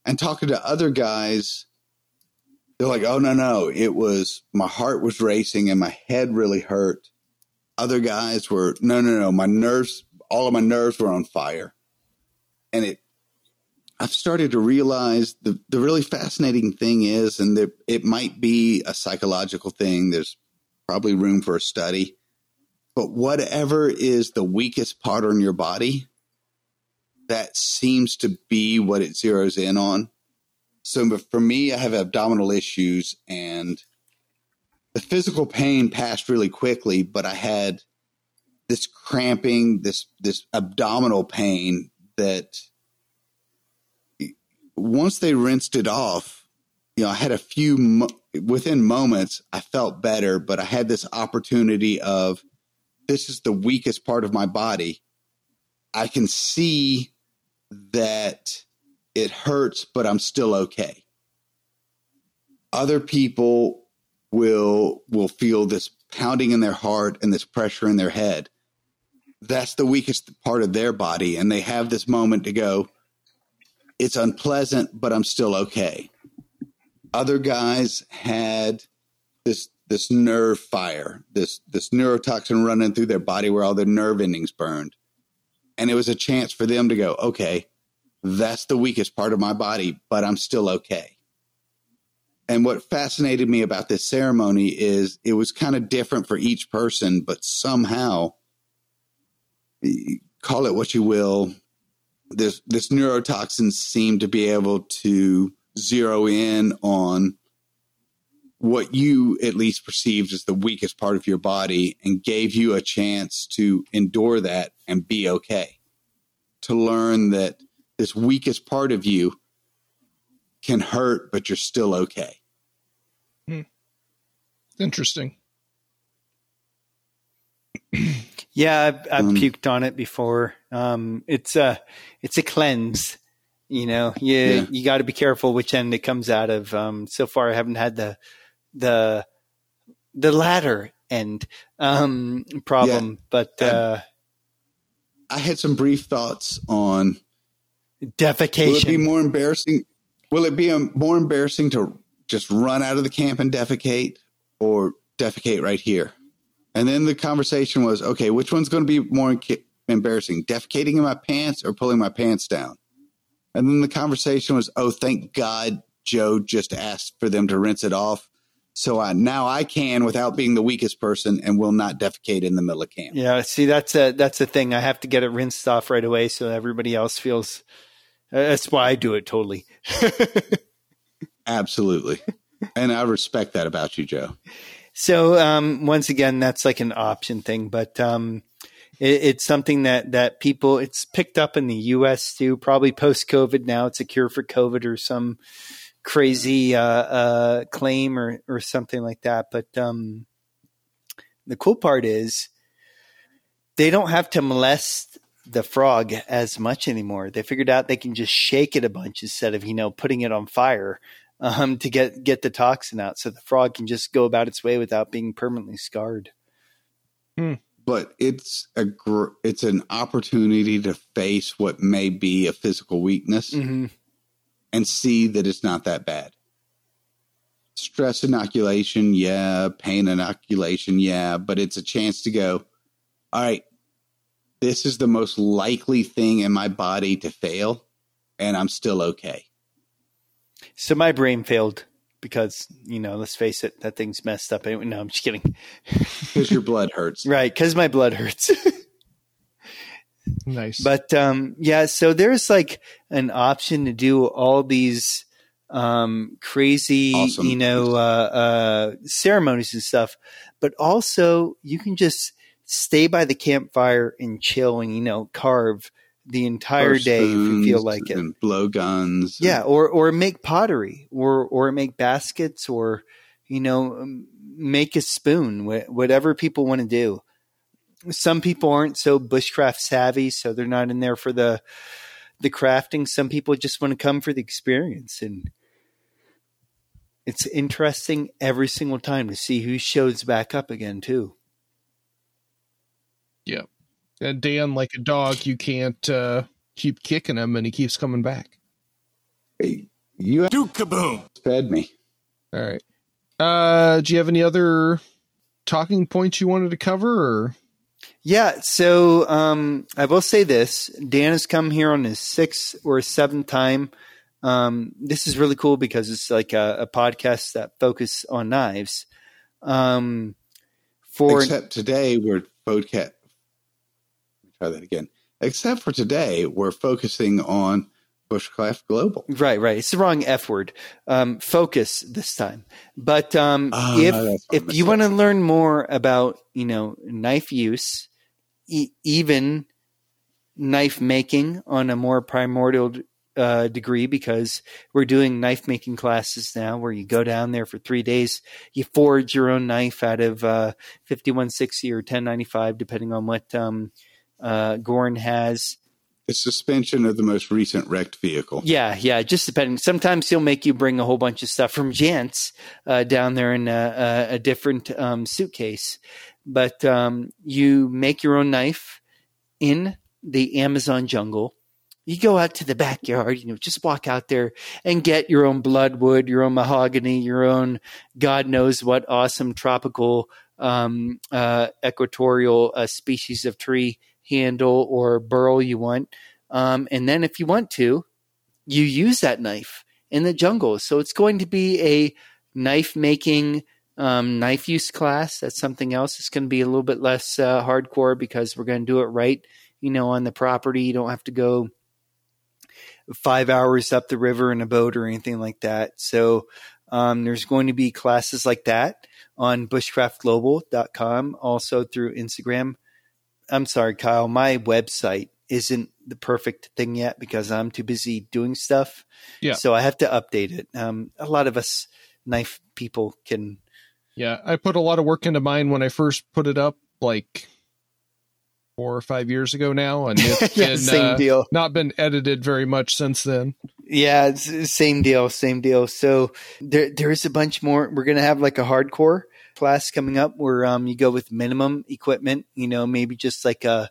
And talking to other guys, they're like, "Oh no, no, it was my heart was racing and my head really hurt." Other guys were, "No, no, no, my nerves, all of my nerves were on fire." And it I've started to realize the, the really fascinating thing is, and there, it might be a psychological thing. There's probably room for a study, but whatever is the weakest part on your body, that seems to be what it zeroes in on. So for me, I have abdominal issues and the physical pain passed really quickly, but I had this cramping, this, this abdominal pain that once they rinsed it off, you know, I had a few within moments, I felt better, but I had this opportunity of this is the weakest part of my body. I can see that it hurts, but I'm still okay. Other people will will feel this pounding in their heart and this pressure in their head. That's the weakest part of their body and they have this moment to go, it's unpleasant, but I'm still okay. Other guys had this this nerve fire, this this neurotoxin running through their body where all their nerve endings burned. And it was a chance for them to go, okay, that's the weakest part of my body, but I'm still okay. And what fascinated me about this ceremony is it was kind of different for each person, but somehow, call it what you will, this this neurotoxin seemed to be able to zero in on what you at least perceived as the weakest part of your body and gave you a chance to endure that and be okay. To learn that this weakest part of you can hurt, but you're still okay. Hmm. Interesting. Yeah, I've, I've Um, puked on it before. Um, it's a it's a cleanse. You know, you Yeah. you got to be careful which end it comes out of. Um, so far, I haven't had the the the latter end um, problem, but uh, I had some brief thoughts on defecation. will it be more embarrassing? Will it be um, more embarrassing to just run out of the camp and defecate or defecate right here? And then the conversation was, okay, which one's going to be more embarrassing, defecating in my pants or pulling my pants down? And then the conversation was, oh, thank God Joe just asked for them to rinse it off. So I, now I can without being the weakest person and will not defecate in the middle of camp. Yeah, see, that's a that's the thing. I have to get it rinsed off right away, so everybody else feels. uh, That's why I do it totally. Absolutely. and I respect that about you, Joe. So um, once again, that's like an option thing, but um, it, it's something that that people it's picked up in the U.S. too. Probably post COVID now, it's a cure for COVID or some crazy uh, uh, claim or or something like that. But um, the cool part is they don't have to molest the frog as much anymore. They figured out they can just shake it a bunch instead of you know putting it on fire um, to get get the toxin out, so the frog can just go about its way without being permanently scarred. but it's a gr- it's an opportunity to face what may be a physical weakness Mm-hmm. And see that it's not that bad. Stress inoculation, yeah. Pain inoculation, yeah. But it's a chance to go. All right, this is the most likely thing in my body to fail, and I'm still okay. So my brain failed because you know, let's face it, that thing's messed up. No, I'm just kidding. Because your blood hurts, right? Because my blood hurts. nice, but um, yeah. So there's like an option to do all these um, crazy, awesome. you know, uh, uh, ceremonies and stuff, but also you can just stay by the campfire and chill and you know carve the entire day if you feel like it. And blow guns. Yeah, or or make pottery, or or make baskets, or you know, make a spoon. Whatever people want to do. Some people aren't so bushcraft savvy, so they're not in there for the the crafting. Some people just want to come for the experience, and it's interesting every single time to see who shows back up again too. Yeah. And Dan, like a dog, you can't uh, keep kicking him, and he keeps coming back. Hey, you do kaboom fed me. All right. Uh, do you have any other talking points you wanted to cover? Or? Yeah. So um, I will say this: Dan has come here on his sixth or seventh time. Um, this is really cool because it's like a, a podcast that focus on knives. Um, for except today we're podcast try that again. Except for today, we're focusing on Bushcraft Global. Right, right. It's the wrong F word. Um, focus this time. But um, uh, if if you want to learn more about you know knife use, e- even knife making on a more primordial uh, degree, because we're doing knife making classes now, where you go down there for three days, you forge your own knife out of uh, fifty one sixty or ten ninety five, depending on what. Um, uh, Gorn has the suspension of the most recent wrecked vehicle. Yeah, yeah, just depending. Sometimes he'll make you bring a whole bunch of stuff from Jantz uh, down there in a, a different um, suitcase. But um, you make your own knife in the Amazon jungle. You go out to the backyard, you know, just walk out there and get your own bloodwood, your own mahogany, your own God knows what awesome tropical um, uh, equatorial uh, species of tree handle or burl you want. Um, and then if you want to, you use that knife in the jungle. So it's going to be a knife making, um, knife use class. That's something else. It's going to be a little bit less uh, hardcore because we're going to do it right, you know, on the property. You don't have to go five hours up the river in a boat or anything like that. So um, there's going to be classes like that on bushcraftglobal.com, also through Instagram. I'm sorry, Kyle, my website isn't the perfect thing yet because I'm too busy doing stuff. Yeah. So I have to update it. Um, a lot of us knife people can. Yeah, I put a lot of work into mine when I first put it up, like four or five years ago now, and it's been, same uh, deal. Not been edited very much since then. Yeah, same deal, same deal. So there, there's a bunch more. We're gonna have like a hardcore class coming up where um, you go with minimum equipment, you know, maybe just like a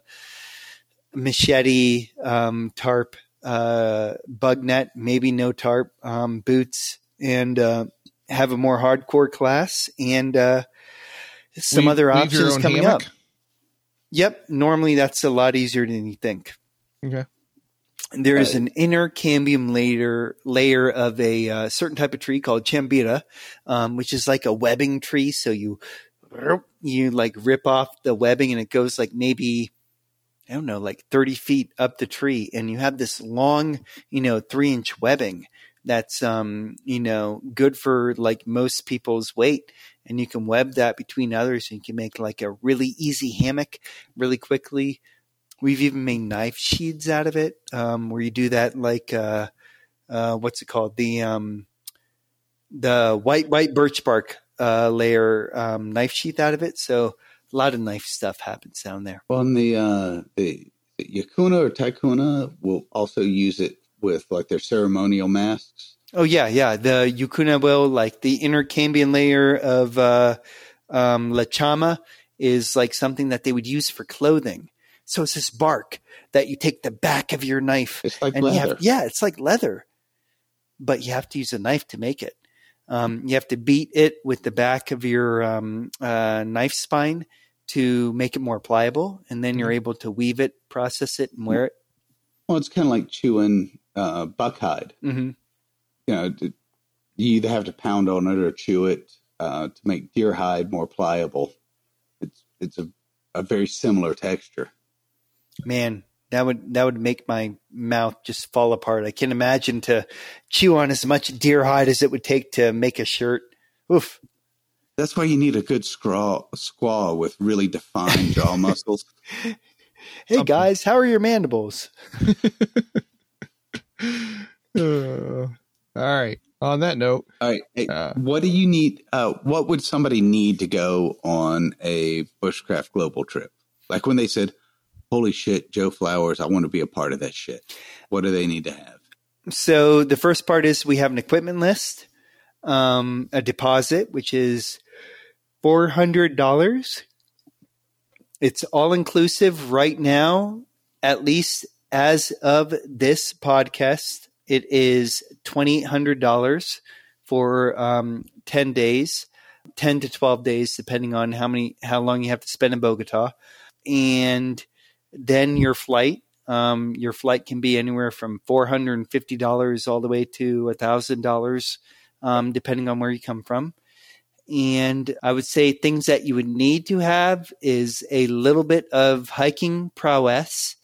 machete, um, tarp, uh, bug net, maybe no tarp, um, boots, and uh, have a more hardcore class and uh, some we, other options coming hammock? up. Yep. Normally that's a lot easier than you think. Okay. There is an inner cambium layer layer of a uh, certain type of tree called chambira, um, which is like a webbing tree. So you you like rip off the webbing and it goes like maybe I don't know, like thirty feet up the tree, and you have this long, you know, three inch webbing that's um you know good for like most people's weight and you can web that between others and you can make like a really easy hammock really quickly We've even made knife sheaths out of it, um, where you do that like uh, uh, what's it called? The um, the white white birch bark uh, layer um, knife sheath out of it. So a lot of knife stuff happens down there. Well, the uh, the, the Yakuna or Taikuna will also use it with like their ceremonial masks. Oh yeah, yeah. The Yukuna will like the inner cambium layer of uh, um, Llanchama is like something that they would use for clothing. So it's this bark that you take the back of your knife. It's like leather. Have, yeah, it's like leather, but you have to use a knife to make it. Um, you have to beat it with the back of your um, uh, knife spine to make it more pliable, and then you're able to weave it, process it, and wear it. Well, it's kind of like chewing uh, buckhide. hmm You know, you either have to pound on it or chew it uh, to make deer hide more pliable. It's it's a, a very similar texture. Man, that would that would make my mouth just fall apart. I can't imagine to chew on as much deer hide as it would take to make a shirt. Oof. That's why you need a good squaw, squaw with really defined jaw muscles. Hey guys, how are your mandibles? Uh, all right. On that note, All right. Hey, Uh, what do you need? Uh, what would somebody need to go on a bushcraft global trip? Like when they said, "Holy shit, Joe Flowers, I want to be a part of that shit." What do they need to have? So the first part is we have an equipment list, um, a deposit, which is four hundred dollars. It's all inclusive right now, at least as of this podcast. It is twenty hundred dollars for um, ten days, ten to twelve days, depending on how many how long you have to spend in Bogota, and then your flight um, your flight can be anywhere from four hundred and fifty dollars all the way to thousand dollars, um, depending on where you come from. And I would say things that you would need to have is a little bit of hiking prowess,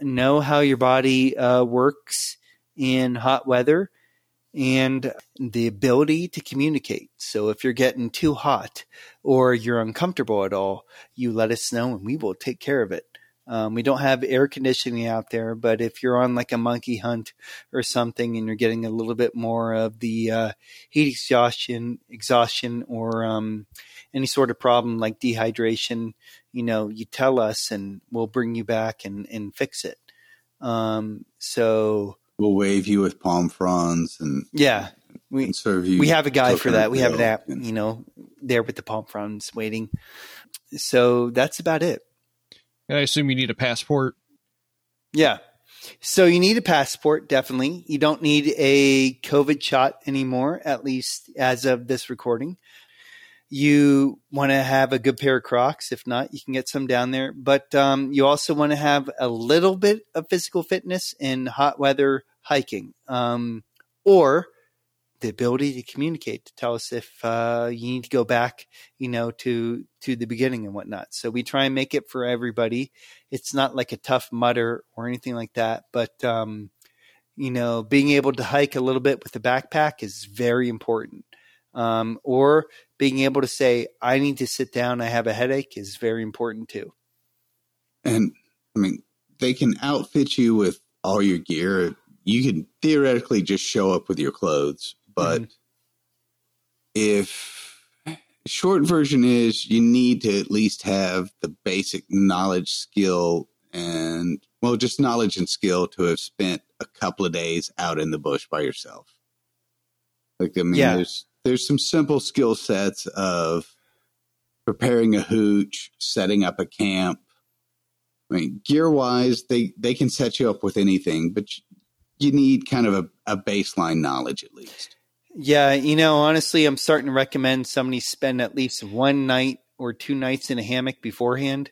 know how your body uh, works in hot weather, and the ability to communicate. So if you're getting too hot or you're uncomfortable at all, you let us know and we will take care of it. Um, we don't have air conditioning out there, but if you're on like a monkey hunt or something and you're getting a little bit more of the uh, heat exhaustion, exhaustion, or um, any sort of problem like dehydration, you know, you tell us and we'll bring you back and, and fix it. Um, so We'll wave you with palm fronds and, yeah, we and serve you. we have a guy for that. We have an coconut app, and- you know, there with the palm fronds waiting. So that's about it. and I assume you need a passport. Yeah. So you need a passport, definitely. You don't need a COVID shot anymore, at least as of this recording. You want to have a good pair of Crocs. If not, you can get some down there. But um, you also want to have a little bit of physical fitness in hot weather hiking, um, or the ability to communicate to tell us if uh, you need to go back, you know, to to the beginning and whatnot. So we try and make it for everybody it's not like a Tough Mudder or anything like that. But um, you know, being able to hike a little bit with the backpack is very important. Um, or being able to say, "I need to sit down. I have a headache," is very important too. And I mean, they can outfit you with all your gear. You can theoretically just show up with your clothes, but Mhm. if short version is you need to at least have the basic knowledge, skill, and well, just knowledge and skill to have spent a couple of days out in the bush by yourself. Like I mean, Yeah. there's there's some simple skill sets of preparing a hooch, setting up a camp. I mean, gear wise, they they can set you up with anything, but you- need kind of a, a baseline knowledge at least. Yeah, you know, honestly, I'm starting to recommend somebody spend at least one night or two nights in a hammock beforehand,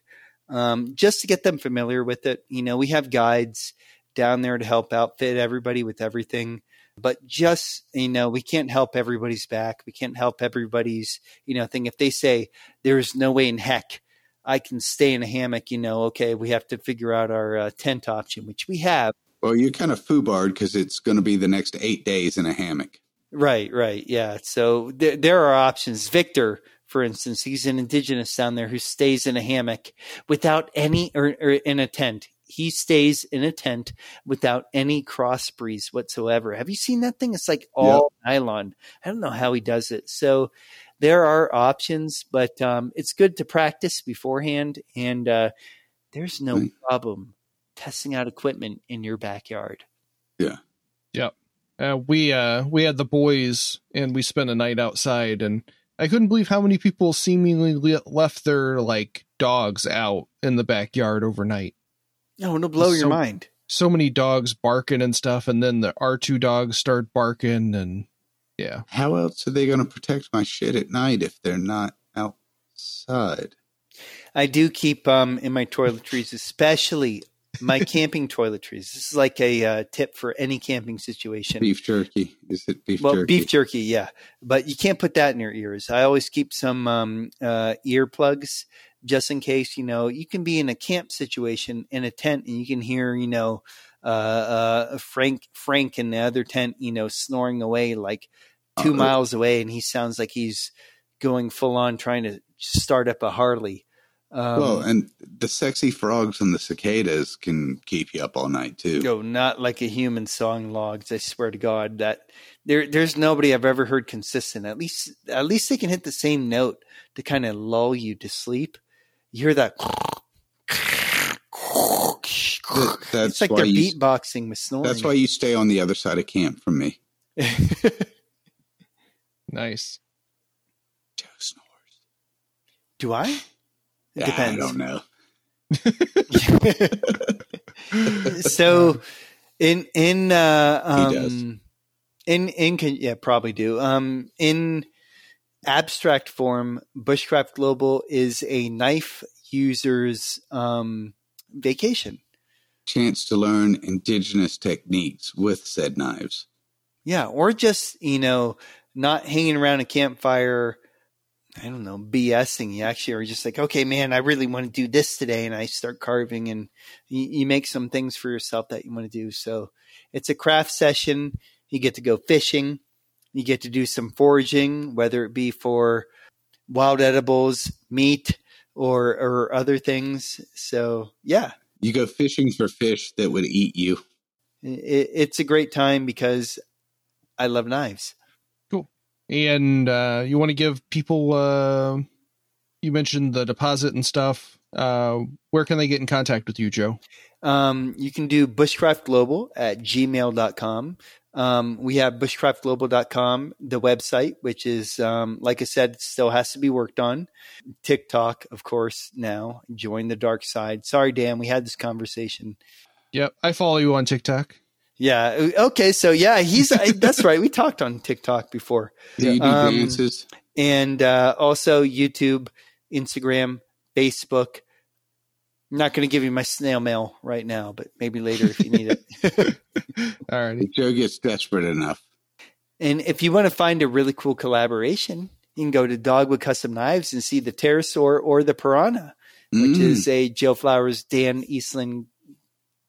um, just to get them familiar with it. You know, we have guides down there to help outfit everybody with everything, but just you know, we can't help everybody's back. We can't help everybody's you know thing. If they say there's no way in heck I can stay in a hammock, you know, okay, we have to figure out our uh, tent option, which we have. Well, you're kind of foobarred because it's going to be the next eight days in a hammock. Right, right. Yeah. So there, there are options. Victor, for instance, he's an indigenous down there who stays in a hammock without any, or, or in a tent. He stays in a tent without any cross breeze whatsoever. Have you seen that thing? It's like all nylon. I don't know how he does it. So there are options, but um, it's good to practice beforehand. And uh, there's no Right. problem testing out equipment in your backyard. Yeah. Yep. Uh, we uh we had the boys and we spent a night outside and I couldn't believe how many people seemingly le- left their like dogs out in the backyard overnight. Oh, it'll blow your mind. So many dogs barking and stuff, and then the R two dogs start barking and yeah. How else are they going to protect my shit at night if they're not outside? I do keep um, in my toiletries, especially my camping toiletries. This is like a uh, tip for any camping situation. Beef jerky. Is it beef well, jerky? beef jerky, yeah, but you can't put that in your ears. I always keep some um, uh, earplugs just in case. You know, you can be in a camp situation in a tent and you can hear, you know, uh, uh, Frank Frank in the other tent, you know, snoring away like 2 Uh-oh. miles away, and he sounds like he's going full on trying to start up a Harley. Um, well, and the sexy frogs and the cicadas can keep you up all night too. No, not like a human song logs. I swear to God that there there's nobody I've ever heard consistent. At least at least they can hit the same note to kind of lull you to sleep. You hear that? That- that's it's like why they're you, beatboxing with snoring. That's why you stay on the other side of camp from me. Nice. Joe snores. Do I? It Yeah, depends. I don't know. so in in uh He does. um in in con- yeah probably do um in abstract form bushcraft global is a knife user's um vacation Chance to learn indigenous techniques with said knives. yeah or just you know not hanging around a campfire I don't know, BSing. You actually are just like, okay, man, I really want to do this today. And I start carving and you, you make some things for yourself that you want to do. So it's a craft session. You get to go fishing. You get to do some foraging, whether it be for wild edibles, meat, or, or other things. So yeah, You go fishing for fish that would eat you. it, it's a great time because I love knives. Cool. And uh, you want to give people, uh, you mentioned the deposit and stuff. Uh, where can they get in contact with you, Joe? Um, you can do bushcraftglobal at gmail.com. Um, we have bushcraftglobal.com, the website, which is, um, like I said, still has to be worked on. TikTok, of course, now join the dark side. Sorry, Dan, we had this conversation. Yep. I follow you on TikTok. Yeah. Okay. So yeah, he's, that's right. We talked on TikTok before Do Um, dances? and, uh, also YouTube, Instagram, Facebook. I'm not going to give you my snail mail right now, but maybe later if you need it. Alrighty. If Joe gets desperate enough. And if you want to find a really cool collaboration, you can go to Dogwood Custom Knives and see the pterosaur or the piranha, which Mm, is a Joe Flowers Dan Eastland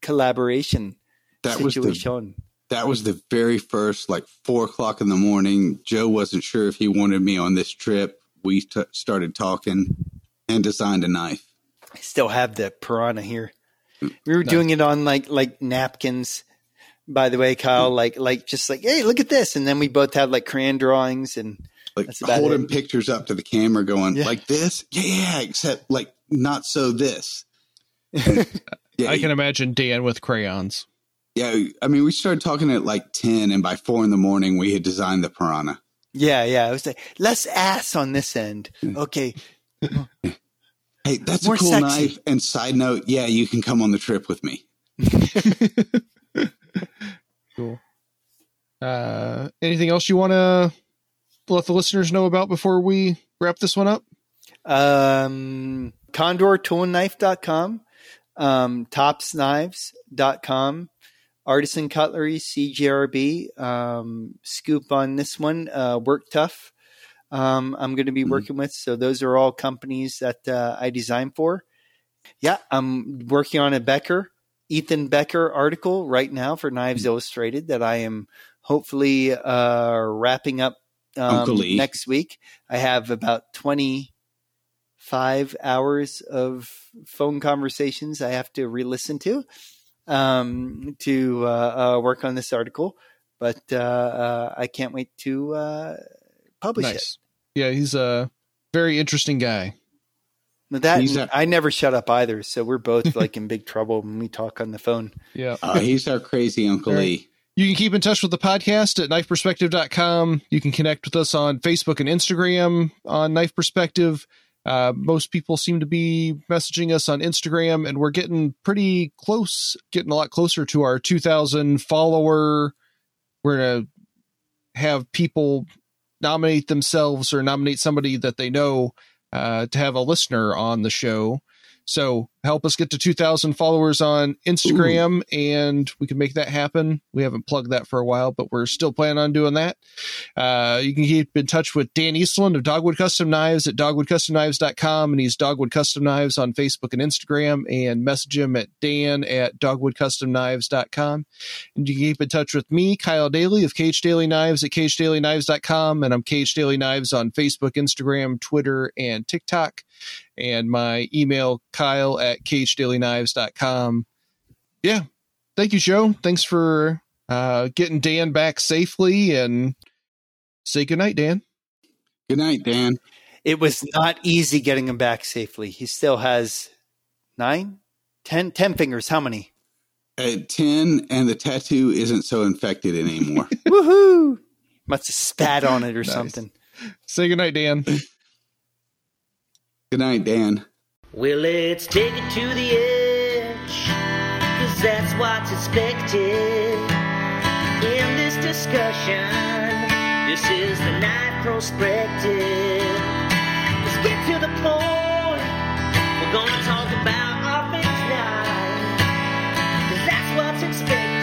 collaboration that was the that was the very first like four o'clock in the morning. Joe wasn't sure if he wanted me on this trip. We t- started talking and designed a knife. I still have the piranha here. Mm, we were doing it on like like napkins. By the way, Kyle, mm. like like just like hey, look at this, and then we both had like crayon drawings and Like That's about holding it. pictures up to the camera, going Yeah. like this. Yeah, yeah, except like not so this. yeah, I can imagine Dan with crayons. yeah. I mean, we started talking at like ten, and by four in the morning, we had designed the piranha. yeah, yeah. I was like, less ass on this end. Okay, Hey, that's More a cool sexy. knife. And side note, yeah, you can come on the trip with me. Cool. Uh, anything else you want to let the listeners know about before we wrap this one up? um, condortoolandknife.com, um, topsknives.com, artisan cutlery, CJRB, um, scoop on this one, uh, Work Tuff. Um, I'm going to be Mhm. working with. So those are all companies that, uh, I design for. Yeah. I'm working on a Becker, Ethan Becker article right now for Knives Illustrated that I am hopefully, uh, wrapping up, um, next week. I have about 25 hours of phone conversations I have to re listen to um, to uh, uh, work on this article. But uh, uh, I can't wait to publish it. Yeah, he's a very interesting guy. But That He's and a- I never shut up either, so we're both like in big trouble when we talk on the phone. Yeah. Uh, he's our crazy Uncle All right. Lee. You can keep in touch with the podcast at knifeperspective.com. You can connect with us on Facebook and Instagram on Knife Perspective. Uh, most people seem to be messaging us on Instagram, and we're getting pretty close, getting a lot closer to our 2,000 follower. We're going to have people nominate themselves or nominate somebody that they know uh, to have a listener on the show. So help us get to 2,000 followers on Instagram, Ooh. and we can make that happen. We haven't plugged that for a while, but we're still planning on doing that. Uh, you can keep in touch with Dan Eastland of Dogwood Custom Knives at dogwoodcustomknives.com, and he's Dogwood Custom Knives on Facebook and Instagram, and message him at dan at dogwoodcustomknives.com. And you can keep in touch with me, Kyle Daly of KH Daly Knives at khdalyknives.com, and I'm KH Daly Knives on Facebook, Instagram, Twitter, and TikTok and my email, kyle at khdalyknives.com. Yeah. Thank you, Joe. Thanks for uh, getting Dan back safely and say goodnight, Dan. Good night, Dan. It was not easy getting him back safely. He still has nine, ten, ten fingers. How many? At uh, 10, and the tattoo isn't so infected anymore. Woohoo! Must have spat on it or nice. something. Say goodnight, Dan. Good night, Dan. Well, let's take it to the edge, cause that's what's expected in this discussion. This is the Knife Perspective. Let's get to the point. We're gonna talk about offense now, cause that's what's expected.